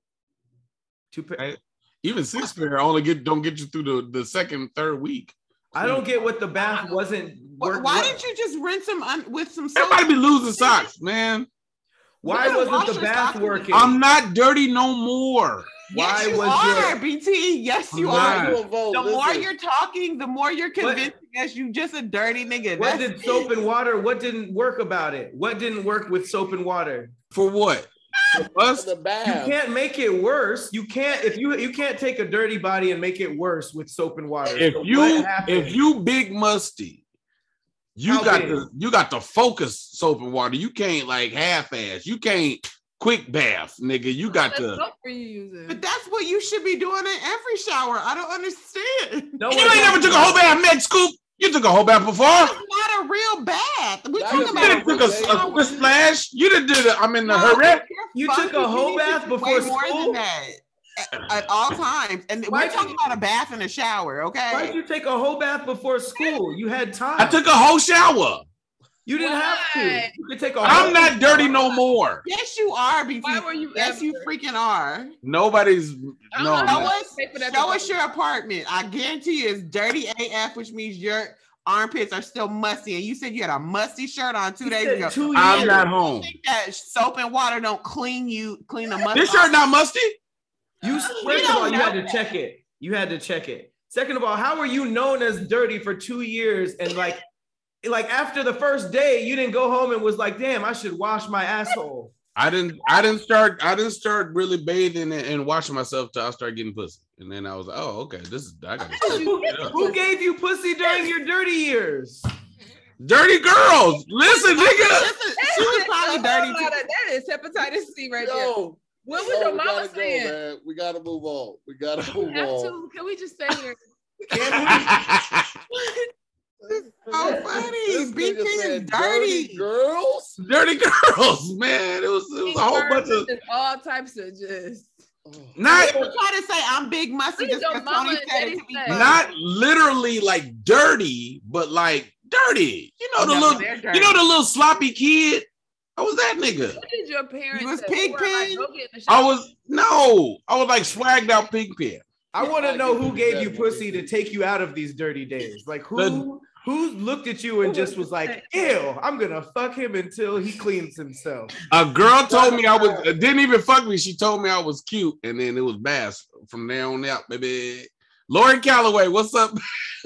Two pair. Right. Even six pair only get don't get you through the, the second, third week. I don't get what the bath wasn't. Why, work- why what- didn't you just rinse them un- with some soap? Everybody be losing socks, man. Why You gotta wash wasn't the bath working? I'm not dirty no more. Yes, you was are, your- BT. Yes, you I'm are. not. Do a vote. The more you're talking, the more you're convincing us you just a dirty nigga. what That's did soap and water? What didn't work about it? What didn't work with soap and water? For what? For us? the You can't make it worse. You can't if you you can't take a dirty body and make it worse with soap and water. If So you if you big musty, you How got big? the you got the focus soap and water. You can't like half ass. You can't quick bath, nigga. You got What to. soap were you using? but that's what you should be doing in every shower. I don't understand. no You one ain't never talks took a whole bath, Meg Scoop. You took a whole bath before. It's not a real bath. We That talking about. You didn't took a, shower. a, a splash. You didn't do the. I'm in the No, hurry. You took a whole you need to bath before way more school? than that at, at all times. And Why'd we're talking you- about a bath and a shower, okay? Why'd you take a whole bath before school? You had time. I took a whole shower. You didn't have to. Why? You could take a I'm not dirty no more. Yes, you are, BT. Why were you Yes, you freaking are. Nobody's. I No, don't Show us, Pay for that show us your apartment. I guarantee you it's dirty AF, which means your armpits are still musty. And you said you had a musty shirt on two You days ago. two I'm years. not I home. think that soap and water don't clean you, clean the must. This off. shirt not musty. You We first of all, you had know to check it. You had to check it. Second of all, how were you known as dirty for two years and like, like after the first day, you didn't go home and was like, "Damn, I should wash my asshole." I didn't. I didn't start. I didn't start really bathing and, and washing myself till I started getting pussy. And then I was like, oh, okay, this is. I got Who, who gave you pussy during your dirty years? dirty girls. Listen, nigga. Listen, she was probably dirty too. That is hepatitis C right there. What was yo, your we mama gotta go, saying? man. We gotta move on. We gotta We move have on. to. Can we just stay here? So funny. This funny! nigga is said dirty. girls. dirty girls, man. It was. It was a whole bunch of. All types of just. Oh. Not. People try to say I'm big musty just because mama Tony said it to me. Not literally like dirty, but like dirty. You know oh, the Yeah, little. You know the little sloppy kid. I was that nigga. What did your parents? You was say? pig Who like, "Go get in the I was no. I was like swagged out pig pen. I want to know who gave you pussy to take you out of these dirty days. Like who The- who looked at you and just was like, "Ew, I'm gonna fuck him until he cleans himself." A girl told me I was didn't even fuck me. She told me I was cute, and then it was bass from there on out, baby. Lori Calloway, what's up?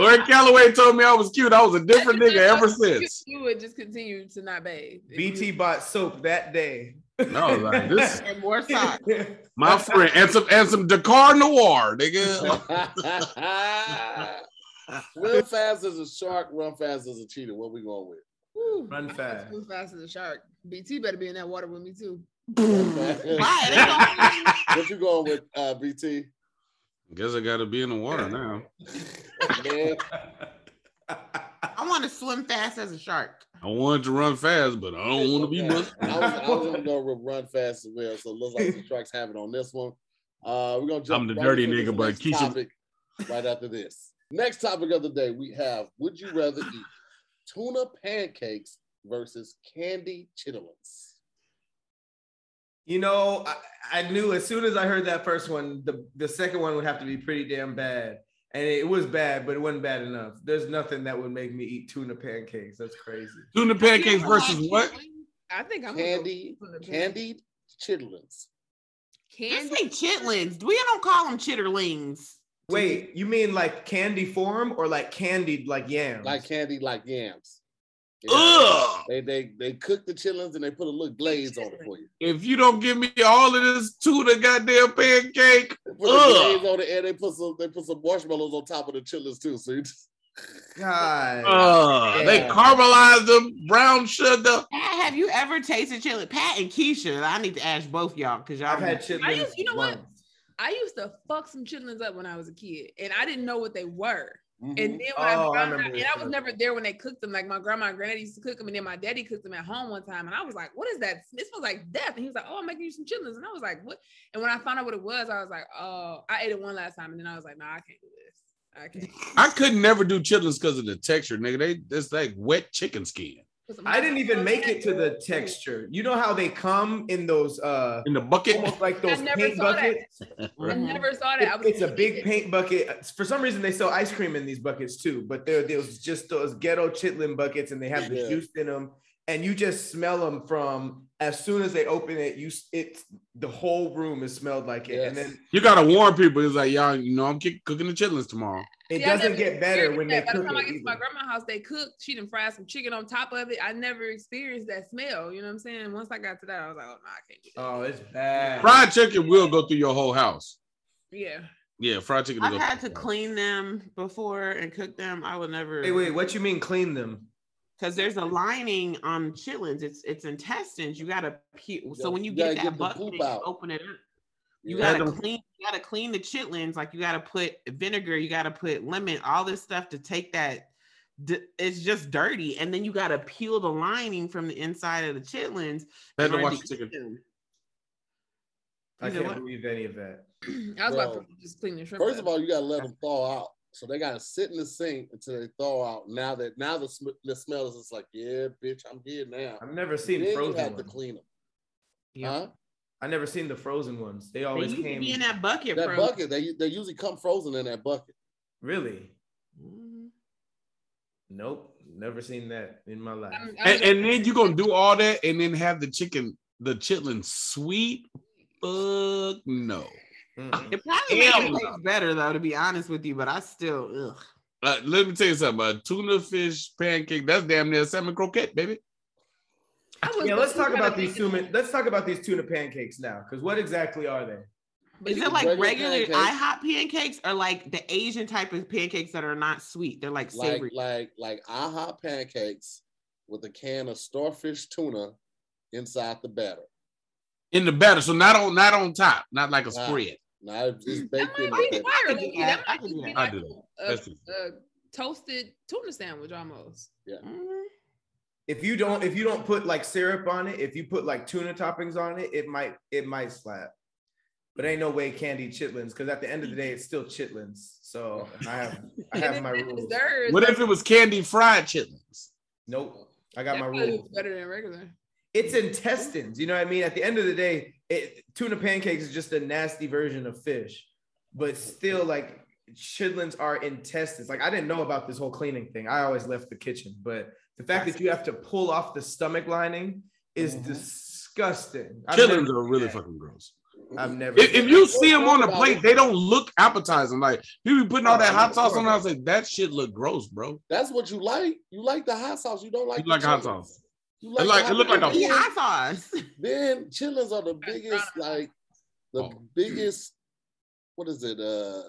Lori Calloway told me I was cute. I was a different nigga ever since. You, you would just continue to not bathe. BT you- bought soap that day. No, like this, And more socks. my friend, and some and some Drakkar Noir, nigga. Swim fast as a shark, run fast as a cheetah. What we going with? Whew, Run fast. Move fast as a shark. BT better be in that water with me too. Bye. They what you going with, uh, BT? Guess I got to be in the water now. Man, I want to swim fast as a shark. I wanted to run fast, but I don't want to be okay. musty. I was, I was gonna go run fast as well. So it looks like the trucks have it on this one. Uh, we're gonna jump. I'm the right dirty nigga, but next Keisha- topic right after this. Next topic of the day, we have: Would you rather eat tuna pancakes versus candy chitlins? You know, I, I knew as soon as I heard that first one, the, the second one would have to be pretty damn bad. And it was bad, but it wasn't bad enough. There's nothing that would make me eat tuna pancakes. That's crazy. Tuna pancakes versus what? I think I'm gonna Candy, for the candied chitlins. Candy. Just say chitlins. We don't call them chitterlings. Wait, you mean like candy form or like candied like yams? Like candy, like yams. Yeah. They they they cook the chitlins and they put a little glaze on it for you. If you don't give me all of this tuna goddamn pancake, They put Ugh. glaze on it and they put some they put some marshmallows on top of the chitlins too. So you just God. uh, they Yeah. caramelize them, brown sugar. Pat, have you ever tasted chitlin? Pat and Keisha, I need to ask both y'all because y'all. I've had chitlins. I used- you know what? I used to fuck some chitlins up when I was a kid, and I didn't know what they were. And mm-hmm. then when Oh, I I found remember out, and I was never there when they cooked them. Like my grandma and granddad used to cook them, and then my daddy cooked them at home one time, and I was like, "What is that? This smells like death." And he was like, "Oh, I'm making you some chitlins," and I was like, "What?" And when I found out what it was, I was like, "Oh, I ate it one last time, and then I was like, Nah, I can't do this. I can't." I could never do chitlins because of the texture, nigga. They it's like wet chicken skin Put some I didn't even make it to the texture. You know how they come in those uh in the bucket. almost like those I never paint saw that. buckets? I never saw that. I was It's a big paint bucket. For some reason, they sell ice cream in these buckets too, but they're there's just those ghetto chitlin buckets, and they have the Yeah. juice in them, and you just smell them from as soon as they open it. You s- it's the whole room is smelled like it, and then You gotta warn people. It's like y'all, you know, I'm kick- cooking the chitlins tomorrow. it See, doesn't get better when they that. By the cook time I get to my grandma's house, they cook. She done fried some chicken on top of it. I never experienced that smell. You know what I'm saying? Once I got to that, I was like, oh no, I can't do that. Oh, it's bad. Fried chicken will go through your whole house. Yeah. Yeah, fried chicken. I've had to clean them before and cook them. I would never. Wait, wait, what you mean clean them? Because there's a lining on chitlins. It's it's intestines. You gotta peel. So when you you get that get bucket, poop and you open it up. You Yeah. gotta clean. You gotta clean the chitlins. Like you gotta put vinegar. You gotta put lemon. All this stuff to take that. d- It's just dirty, and then you gotta peel the lining from the inside of the chitlins. I had in to order watch the chicken. eat. I can't what? believe any of that. I was about to just clean the shrimp. First up. of all, you gotta let them thaw out. So they gotta sit in the sink until they thaw out. Now that now the, sm- the smell is just like, yeah, bitch, I'm here now. I've never Then seen you frozen have to clean them. Yeah. Huh? I never seen the frozen ones. They They always used to came. be in that bucket, That bro. bucket, they they usually come frozen in that bucket. Really? Mhm. Nope. Never seen that in my life. I'm- I'm And, and then you're gonna do all that and then have the chicken, the chitlin sweet. Fuck no. Mm-mm. It probably makes it taste better though, to be honest with you. But I still, ugh. Uh, let me tell you something. A tuna fish pancake, that's damn near salmon croquette, baby. Yeah, let's talk about these making- tuna. Let's talk about these tuna pancakes now, because what exactly are they? Is It's it like regular regular pancakes. IHOP pancakes or like the Asian type of pancakes that are not sweet? They're like Like savory. like like IHOP pancakes with a can of StarKist tuna inside the batter. In the batter. So not on not on top, not like a Wow. spread. Now it's That baked in might be fire. I could do Loki. that. That I might do be that. I like do that. a, That's a toasted tuna sandwich almost. Mhm. If you don't, if you don't put like syrup on it, if you put like tuna toppings on it, it might, it might slap. But ain't no way candy chitlins, because at the end of the day, it's still chitlins. So I have, I have my then rules. desserts, What if it was candy fried chitlins? Nope, I got that my rules. better than regular. It's intestines. You know what I mean? At the end of the day, it, tuna pancakes is just a nasty version of fish, but still, like chitlins are intestines. Like I didn't know about this whole cleaning thing. I always left the kitchen, but the fact that you have to pull off the stomach lining is Mhm. disgusting. I've Chitlins are really that. fucking gross. I've never. If, if you see them on the plate, they don't look appetizing. Like people be putting all Oh, that hot sauce on. it, I was like, that shit look gross, bro. That's what you like. You like the hot sauce. You don't like You the like hot sauce. You It like- it look like a- Eat hot sauce. Then chitlins are the biggest, like the Oh. biggest. What is it? Uh,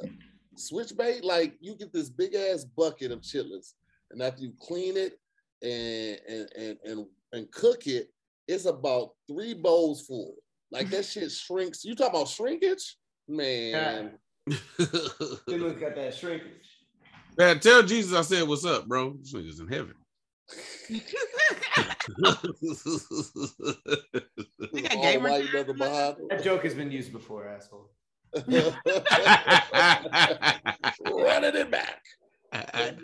switch bait. Like you get this big ass bucket of chitlins, and after you clean it and and and and, and cook it, it's about three bowls full. Like that shit shrinks. You talk about shrinkage, man. Chitlins got that shrinkage. Man, tell Jesus I said what's up, bro. This nigga's in heaven. Think I All gave her white time? leather behind That joke has been used before, asshole. them. Running it back.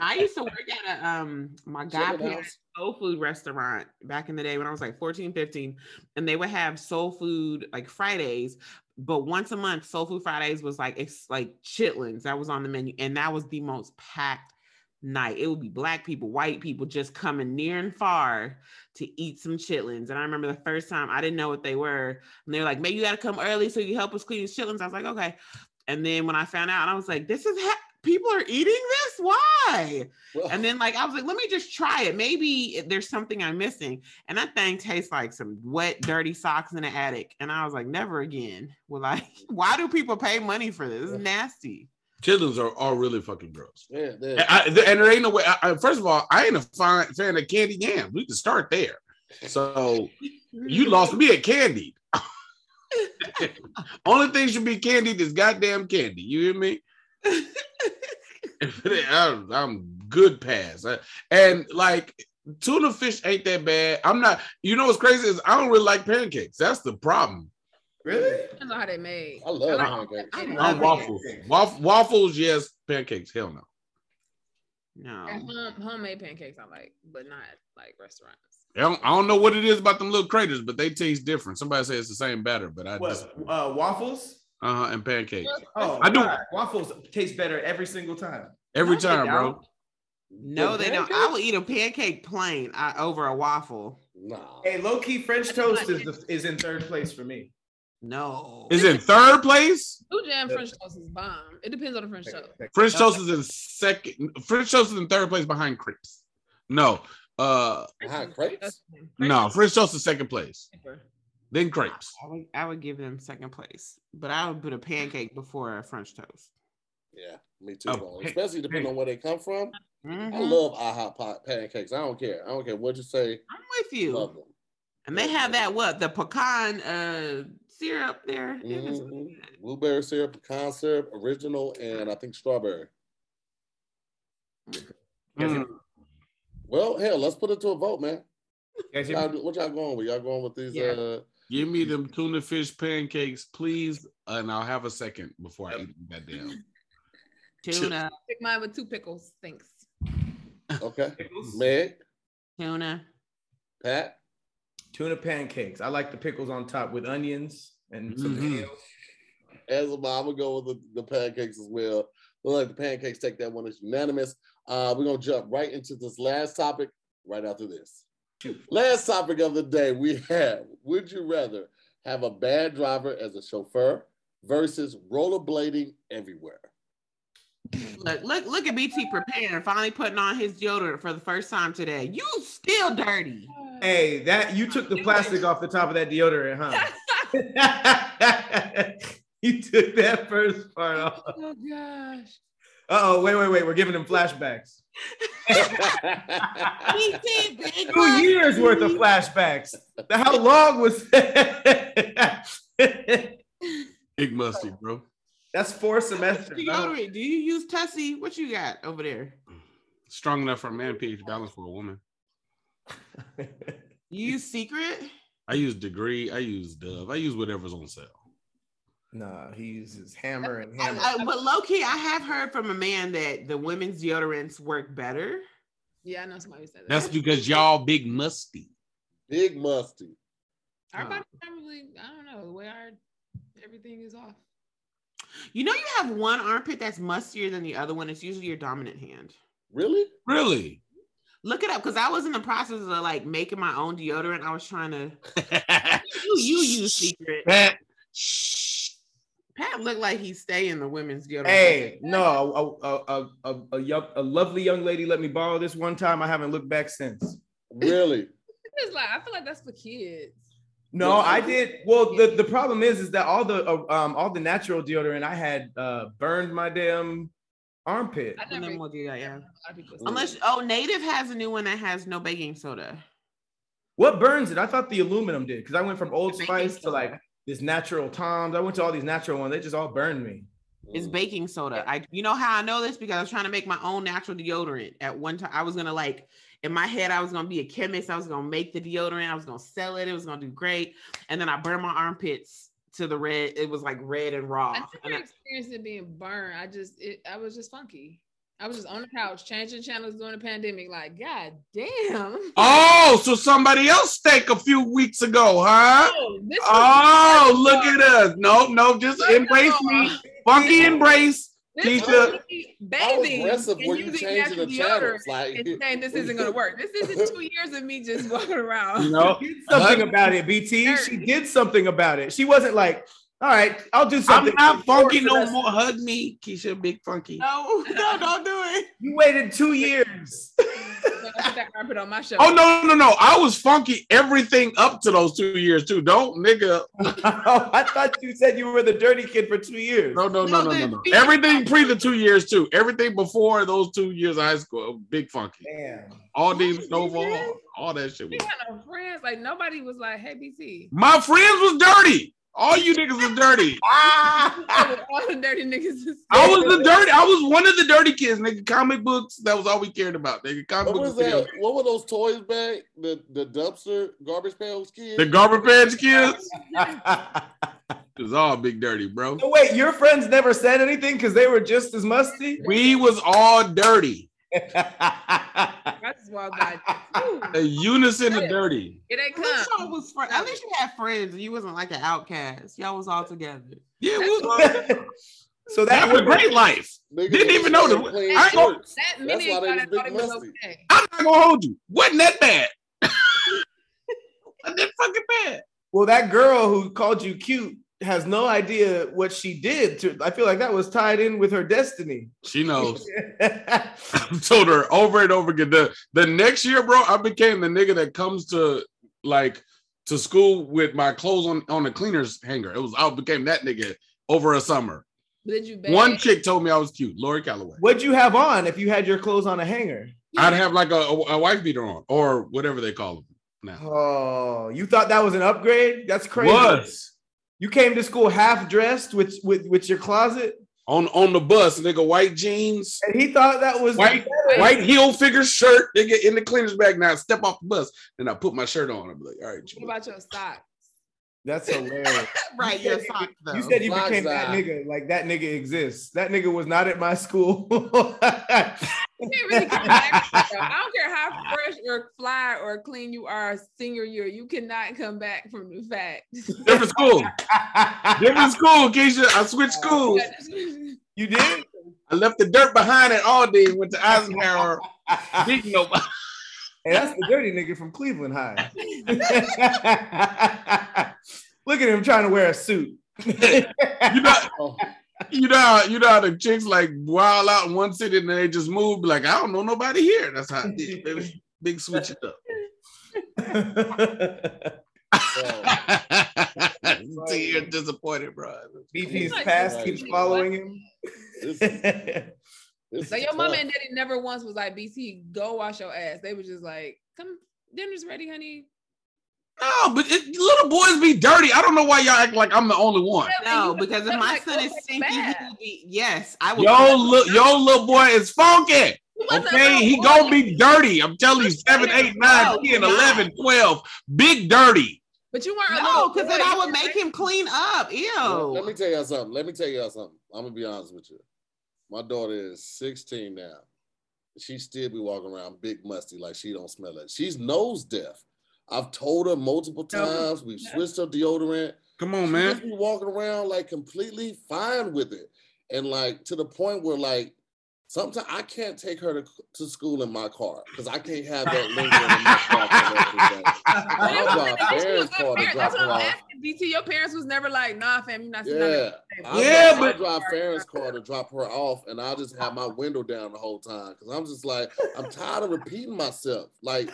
I used to work at a um my Chicken godparents soul food restaurant back in the day when I was like 14, 15, and they would have soul food like Fridays, but once a month, soul food Fridays was like it's like chitlins that was on the menu, and that was the most packed night. It would be black people, white people just coming near and far to eat some chitlins. And I remember the first time I didn't know what they were, and they were like, "Maybe you got to come early so you help us clean these chitlins." I was like, "Okay." And then when I found out, I was like, "This is ha- people are eating this? Why?" Well, And then like I was like, let me just try it. Maybe there's something I'm missing. And that thing tastes like some wet, dirty socks in the attic. And I was like, never again. Well, like, why do people pay money for this? Is nasty. Chitlins are all really fucking gross. yeah, And, yeah. I- and there ain't no way. I, first of all, I ain't a fan, fan of candy yams. We can start there. So you lost me at candy. Only thing should be candied is goddamn candy. You hear me? I'm, I'm good pass. And like tuna fish ain't that bad. I'm not. You know what's crazy is I don't really like pancakes. That's the problem. Really? Depends on how they made. I love I pancakes. I I'm love waffles. Waff- waffles, yes. Pancakes, hell no. No. Home, homemade pancakes I like, but not like restaurants. I don't, I don't know what it is about them little craters, but they taste different. Somebody says it's the same batter, but I just Uh, waffles? uh huh and pancakes Oh, I do- God. Waffles taste better every single time. every No, time, bro. No, The they don't. I will eat a pancake plain uh, over a waffle. Nah. Hey, low key French toast is the, is in third place for me. No. Is it third place? Blue jam French toast is bomb. It depends on the French toast. French toast is in second. French toast is in third place behind crepes. No, uh, Behind crepes? no, French toast is second place. Then crepes. I would, I would give them second place, but I would put a pancake before a French toast. Yeah, me too. Oh, hey, Especially depending hey. on where they come from. I Mhm. love IHOP pot pancakes. I don't care. I don't care what you say. I'm with you. Love them. And they have that what the pecan uh syrup there. It was- Mhm. Blueberry syrup, pecan syrup, original, and I think strawberry. Mm. Well, hell, let's put it to a vote, man. Guys, hear me? Y'all, what y'all going with? Y'all going with these? Yeah. Uh, Give me them tuna fish pancakes, please, and I'll have a second before I eat that damn. Tuna, Pick mine with two pickles. Thanks. okay, Pickles? Meg, tuna. Pat. Tuna pancakes. I like the pickles on top with onions and some Mhm. kale. As a mom, I'm gonna go with the, the pancakes as well. Look like the pancakes take that one. It's unanimous. Uh, we're gonna jump right into this last topic right after this. Last topic of the day we have: Would you rather have a bad driver as a chauffeur versus rollerblading everywhere? Look, look, look at BT preparing, finally putting on his deodorant for the first time today. You still dirty. Hey, that you took the plastic off the top of that deodorant, huh? you took that first part off. Oh gosh. Uh oh, wait, wait, wait. We're giving him flashbacks. Two years worth of flashbacks. How long was that? Big musty, bro. That's four semesters. Don't- deodorant. Do you use Tussie? What you got over there? Strong enough for a man, pH balance for a woman. You use Secret? I use Degree. I use Dove. I use whatever's on sale. Nah, he uses hammer and hammer. I- but low key, I have heard from a man that the women's deodorants work better. Yeah, I know somebody said that. That's because y'all big musty. Big musty. our body probably. I don't know the way our everything is off. You know, you have one armpit that's mustier than the other one. It's usually your dominant hand. Really? Really? Look it up because I was in the process of like making my own deodorant. I was trying to. You, you use Secret. Pat. Pat looked like he's staying the women's deodorant. Hey, no, a, a, a, a, a, young, a lovely young lady let me borrow this one time. I haven't looked back since. Really? It's like I feel like that's for kids. No, I did. Well, the, the problem is, is that all the uh, um all the natural deodorant I had uh burned my damn armpit. I And never. we'll do that, yeah. A lot of people say Unless oh, Native has a new one that has no baking soda. What burns it? I thought the aluminum did because I went from Old The baking Spice to like this natural Toms. I went to all these natural ones. They just all burned me. It's Mm. baking soda. I you know how I know this because I was trying to make my own natural deodorant. At one time, I was gonna like in my head, I was gonna be a chemist. I was gonna make the deodorant. I was gonna sell it. It was gonna do great. And then I burned my armpits to the red. It was like red and raw. I And never I- experienced it being burned. I just it I was just funky. I was just on the couch changing channels during the pandemic. Like, god damn. Oh, so somebody else stank a few weeks ago, huh? Oh, this Oh, look at us. No, no, Just embrace me. Funky embrace. This Keisha. was How bathing aggressive and were you using changing the deodorant channels? Like, and saying this isn't gonna work. This isn't two years of me just walking around. You know, did something about it, BT. She did something about it. She wasn't like, all right, I'll do something. I'm not funky no rest- more. Hug me, Keisha, big funky. No, no, don't do it. You waited two years. That armpit on my show. Oh no, no, no! I was funky everything up to those two years too. Don't nigga. oh, I thought you said you were the dirty kid for two years. No, no, no, No, no, no, no. Everything pre the two years too. Everything before those two years of high school, big funky. Damn. All these What? Nova, all, that shit. We had no friends. Like nobody was like, "Hey, BT." My friends was dirty. All you niggas was dirty. All the dirty niggas. is- I was the dirty. I was one of the dirty kids, nigga. Comic books. That was all we cared about. Nigga, comic what was books. that? What were those toys back? The the dumpster garbage pails kids. The garbage patch kids. It was all big dirty, bro. So wait, your friends never said anything because they were just as musty? We was all dirty. That's why I got. A unison of dirty. It ain't At least y'all was fr- at least you had friends. You wasn't like an outcast. Y'all was all together. Yeah, we was so That that was a great life. Niggas Didn't even know the- I ain't gonna- shirts. That That's many why they thought, was I thought big it was musty. okay. I'm not gonna hold you. Wasn't that bad? Wasn't that fucking bad? well, that girl who called you cute has no idea what she did to I feel like that was tied in with her destiny. She knows. I've told her over and over again. The the next year, bro, I became the nigga that comes to like to school with my clothes on on the cleaner's hanger. It was I became that nigga over a summer. Did you? Beg? One chick told me I was cute, Lori Calloway. What'd you have on if you had your clothes on a hanger? I'd have like a, a, a wife beater on or whatever they call them now. Oh, you thought that was an upgrade? That's crazy. Was You came to school half dressed with with with your closet, on on the bus, nigga, white jeans, and he thought that was white white heel figure shirt, nigga, in the cleaner's bag. Now I step off the bus and I put my shirt on. I'm like, all right, What about your socks? That's hilarious. Right, You your said- socks though. You said you Socks became that nigga, like that nigga exists. That nigga was not at my school. You can't really come back. from. I don't care how fresh or fly or clean you are senior year. You cannot come back from the fact. different school, different school, Keisha. I switched schools. you did? I left the dirt behind it all day. went to Eisenhower. Didn't nobody. Hey, that's the dirty nigga from Cleveland High. Look at him trying to wear a suit. You know, Oh, you know, how, you know how the chicks like wild out in one city and then they just move. Like I don't know nobody here. That's how I did, baby. Big switch it up. See, you're disappointed, bro. BP's Like, past keeps following him. this, this So is your mama and daddy never once was like, BC, go wash your ass. They were just like, come, dinner's ready, honey. No, but it, little boys be dirty. I don't know why y'all act like I'm the only one. no, because if my son oh, is stinky, he bad. will be yes, I will. Yo, look, yo, little boy is funky. He wasn't a Okay, he gonna be dirty. I'm telling you, 7, 8, 9, 10, 11, 12. Big dirty. But you weren't No, because then. I would make him clean up. Ew. Let me tell y'all something. Let me tell y'all something. I'm gonna be honest with you. My daughter is 16 now. She still be walking around big musty like she don't smell it. She's nose deaf. I've told her multiple times. We've switched her deodorant. Come on, She man. just be walking around like completely fine with it, and like to the point where like sometimes I can't take her to, to school in my car because I can't have that lingering in my car for the rest of the day. But it I'll wasn't drive an issue Farron's with car your to parents. drop That's what her I'm off. asking. BT, your parents was never like, nah, fam, you're not sitting Yeah, down I Yeah, drive, but- I drive Farron's car to drop her off, and I'll just have my window down the whole time because I'm just like I'm tired of repeating myself. Like,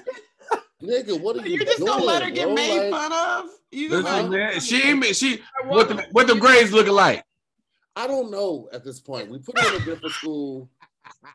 nigga, what are you You're just doing? gonna let her get bro? made Like, fun of. You just Listen, like, man. She ain't she what the what the grades looking like. I don't know at this point. We put her in a different school.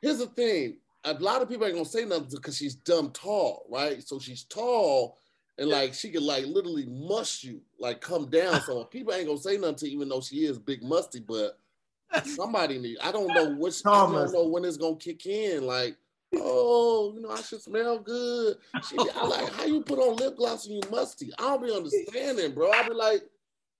Here's the thing: a lot of people ain't gonna say nothing because she's dumb tall, right? So she's tall, and like she could like literally mush you, like come down. So people ain't gonna say nothing to, even though she is big musty. But somebody need. I don't know which. I don't know when it's gonna kick in. Like, oh, you know, I should smell good. She, I like how you put on lip gloss and you musty. I don't be understanding, bro. I be like,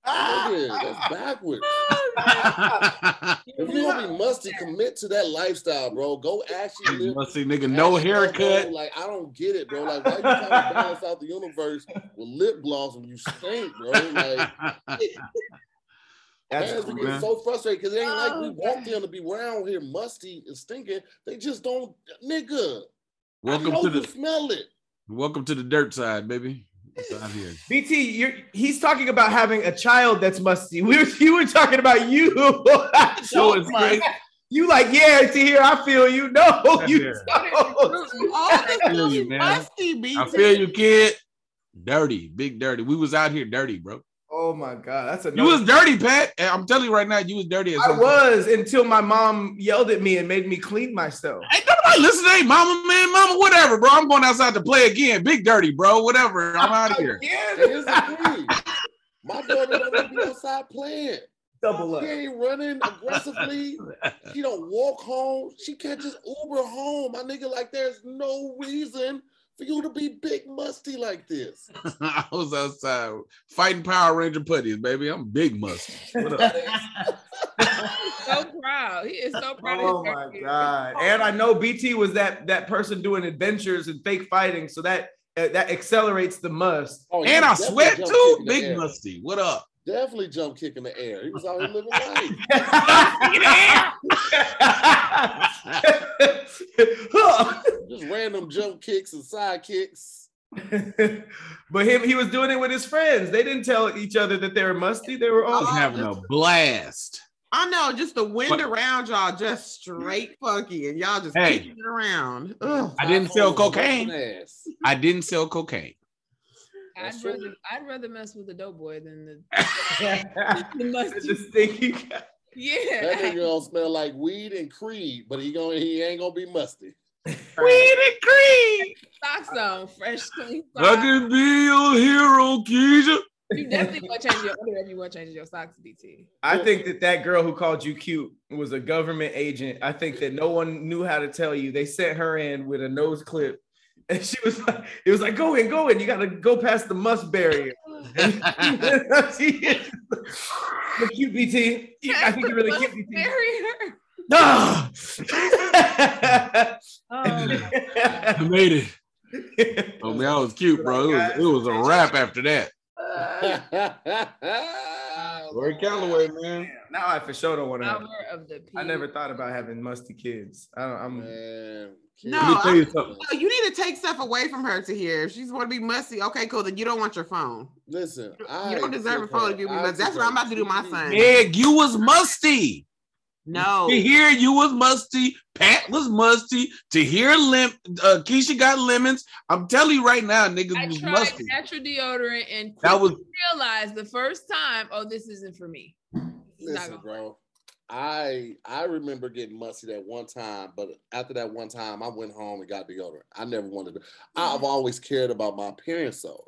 nigga, that's backwards. If you gonna be musty, commit to that lifestyle, bro. Go actually live. Musty nigga, no actually, bro, haircut. Like I don't get it, bro. Like why you trying to balance out the universe with lip gloss when you stink, bro? Like That's Parents be cool, getting man. so frustrated because it ain't like we Oh, want them to be around here musty and stinking. They just don't, nigga. welcome I know to you the smell it. welcome to the dirt side, baby. It's out here. BT, you're he's talking about having a child that's musty. We were, you were talking about you. So it's oh great. you like, yeah, to here, I feel you. No, you Yeah. don't. Feel you, man. musty, BT. I feel you, kid. Dirty, big dirty. We was out here dirty, bro. Oh my god, that's a You was dirty, Pat. And I'm telling you right now, you was dirty as I hell. was until my mom yelled at me and made me clean myself. Ain't nobody listening. Hey, mama, man, mama, whatever, bro. I'm going outside to play again. Big dirty, bro. Whatever. I'm out of here. And here's the thing. My daughter don't be outside playing. Double up. She up. ain't running aggressively. She don't walk home. She can't just Uber home. My nigga, like there's no reason for you to be big musty like this. I was outside fighting Power Ranger putties, baby. I'm big musty. What up? so proud. He is so proud. Oh his my turkey. god! And I know BT was that that person doing adventures and fake fighting, so that uh, that accelerates the must. Oh, And I sweat too. kick in the Big air. musty. What up? Definitely jump kick in the air. He was out here living life. Just random jump kicks and side kicks. but him, he was doing it with his friends. They didn't tell each other that they were musty. They were all was having a blast. I know, just the wind But- around y'all just straight funky, and y'all just Hey. kicking it around. Ugh. I didn't sell cocaine. I didn't sell cocaine. I'd That's true. rather I'd rather mess with the dope boy than the, the the musty. stinky. That Yeah. nigga gonna smell like weed and creed, but he gonna he ain't gonna be musty. Weed and creed. Socks on, fresh, clean Socks. I can be your hero, Keisha. You definitely want to change your underwear if you want to change your socks, BT. I think that that girl who called you cute was a government agent. I think that no one knew how to tell you. They sent her in with a nose clip, and she was like, "It was like, go in, go in. You got to go past the must barrier." the cute BT. I think you're really cute, BT. Barrier. Ah! Oh, I made it. Oh man, I was cute, bro. It was, it was a wrap after that. Lori Calloway, man. now I for sure don't want to. power of the I P. never thought about having musty kids. I don't, I'm. Man, No, Let you I- No, oh, you need to take stuff away from her to hear. If she's want to be musty, okay, cool. Then you don't want your phone. Listen, You I don't deserve a phone her- if you be musty. That's what I'm about to do, my son. Egg, you was musty. No, To hear you was musty, Pat was musty. To hear lim, uh, Keisha got lemons. I'm telling you right now, niggas I was tried musty. natural deodorant and That was quickly realized the first time, oh, this isn't for me. Listen, gonna bro. I I remember getting musty that one time, but after that one time, I went home and got deodorant. I never wanted to. I've always cared about my appearance, though.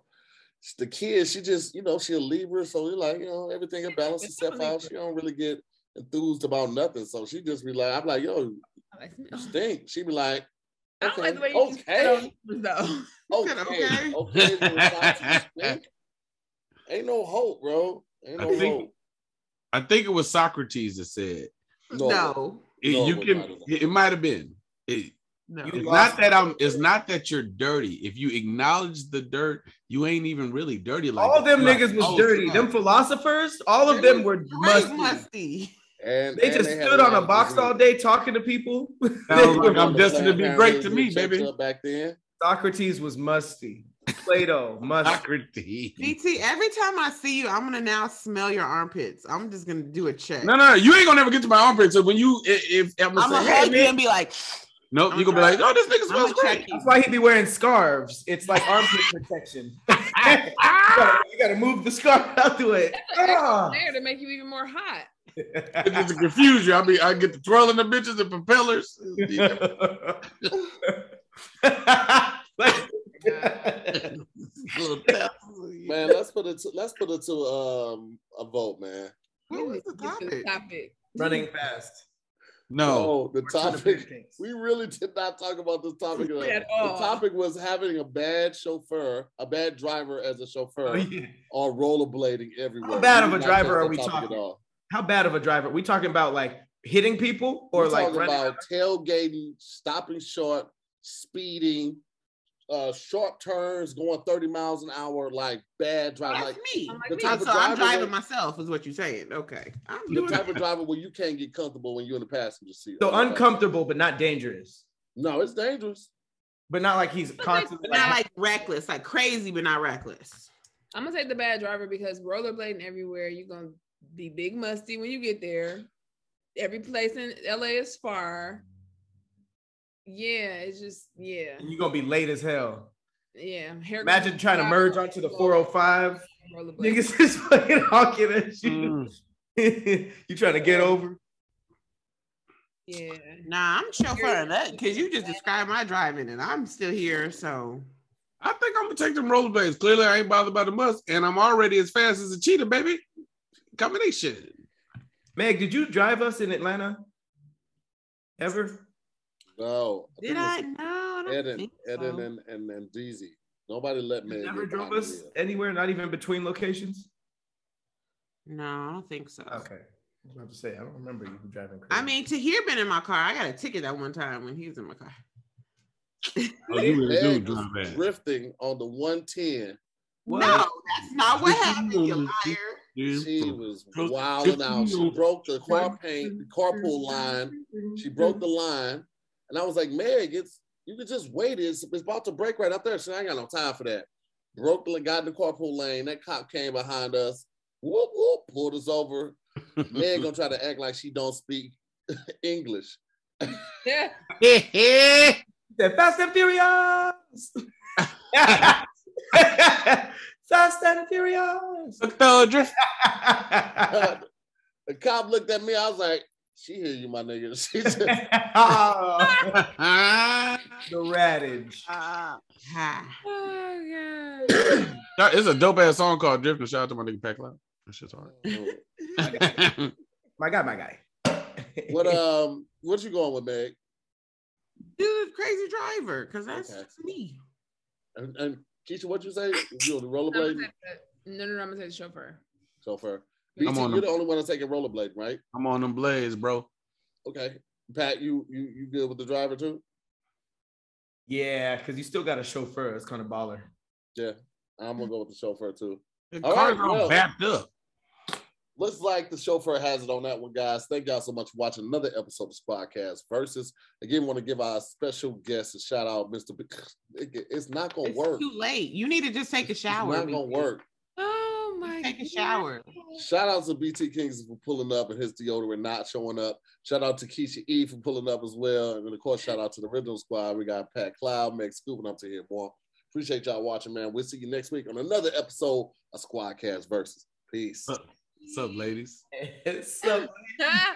The kid, she just, you know, she a Libra, so you're like, you know, everything will balance it's itself out. She don't really get enthused about nothing, so she just be like, I'm like, yo, you I stink. She be like, I don't okay, like the way you just put on okay, numbers, though. okay, Okay. okay, little stink. Ain't no hope, bro. Ain't I think- hope. I think it was Socrates that said No. no, it, No, you can. It, it might have been. It, no. It's not that I'm. It's not that you're dirty. If you acknowledge the dirt, you ain't even really dirty. Like all that. them You like, niggas was oh, dirty. Them philosophers, all of them were musty. musty. And They and just had stood on a box all day talking to people. Like I'm destined to be great to me, baby. Back then, Socrates was musty. Plato, musty. Socrates. BT, every time I see you, I'm gonna now smell your armpits. I'm just gonna do a check. No, no, no, you ain't gonna ever get to my armpits. So when you, if, if I'm I'm gonna gonna hey, hug you man, and be like, nope, I'm you gonna be like, oh, this nigga smells gonna great. That's why he be wearing scarves. It's like armpit protection. you, gotta, you gotta move the scarf out the way. Ah. There to make you even more hot. It's to confuse you. I be, I get the twirling the bitches and propellers. Like- Little taps. man. Let's put it. To, let's put it to um a vote, man. what was the Get to the topic? topic. Running fast. No, Oh, the Or ton topic. We really did not talk about this topic. at all. The topic was having a bad chauffeur, a bad driver as a chauffeur, Oh, yeah. or rollerblading everywhere. How bad of a driver are that we topic talking? At all. How bad of a driver? We talking about like hitting people or We're like talking running- about tailgating, stopping short, speeding, uh, short turns, going 30 miles an hour, like bad driving. That's Like me. I'm like the me. type So of I'm driving where- myself, is what you're saying. Okay. I'm the doing type that. of driver where you can't get comfortable when you're in the passenger seat. so uncomfortable but not dangerous. No, it's dangerous. But not like he's like- constantly But not like, like reckless, like crazy, but not reckless. I'm gonna take the bad driver because rollerblading everywhere. You're gonna be big musty when you get there. Every place in LA is far. Yeah, it's just yeah, and you're gonna be late as hell. yeah. Hair Imagine trying to merge onto the 405. Niggas is fucking honking at you. Mm. you trying to get over? Yeah, Nah, I'm chauffeuring that because you just described my driving and I'm still here. So I think I'm gonna take them rollerblades. Clearly, I ain't bothered by the must, and I'm already as fast as a cheetah, baby. Combination. Meg, did you drive us in Atlanta? Ever? No. did I? No, I don't Eden, think Eden so. and, and, and Deezy. Nobody let me. You never get drove us the wheel. anywhere, not even between locations? No, I don't think so. Okay. I was about to say, I don't remember you driving crazy. I mean, Tahir been in my car. I got a ticket that one time when he was in my car. Oh, you really do drive drifting on the 110. What? No, that's not what happened, you liar. She was Just- wilding out. She broke the car paint, the carpool line. She broke the line. And I was like, Meg, it's you can just wait. It's, it's about to break right up there. So I ain't got no time for that. Broke the got in the carpool lane. That cop came behind us. Whoop whoop, pulled us over. Meg gonna try to act like she don't speak English. yeah. The Fast and Furious. Fast and Furious. Thug drift. the cop looked at me. I was like, she hear you, my nigga. She just, Ah, the radage. Ha. Oh god. That- it's a dope ass song called Drifting. Shout out to my nigga Pac Loud. That shit's hard. My guy, my guy. what um what you going with, Meg? Dude, crazy driver, because that's, Okay. that's me. And, and Keisha, what you say? You on the I'm rollerblade gonna take the- No, no, no. I'm gonna take the chauffeur. chauffeur? I'm on you're them. the only one to take a rollerblade, right? I'm on them blades, bro. Okay. Pat, you you you good with the driver too? Yeah, because you still got a chauffeur. It's kind of baller. Yeah. I'm gonna go with the chauffeur too. The All car's right, all well. backed up. Looks like the chauffeur has it on that one, guys. Thank y'all so much for watching another episode of Squadcast Versus. Again, want to give our special guest a shout out, Mr. B- It's not gonna It's work. too late. You need to just take a shower. It's not gonna work. Oh my. Take a shower. Shout out to BT Kings for pulling up and his deodorant not showing up. Shout out to Keisha E for pulling up as well. And then, of course, shout out to the original squad. We got Pat Cloud, Meg Scooping up to here, boy. Appreciate y'all watching, man. We'll see you next week on another episode of Squadcast Versus. Peace. What's up, ladies? It's so Ah.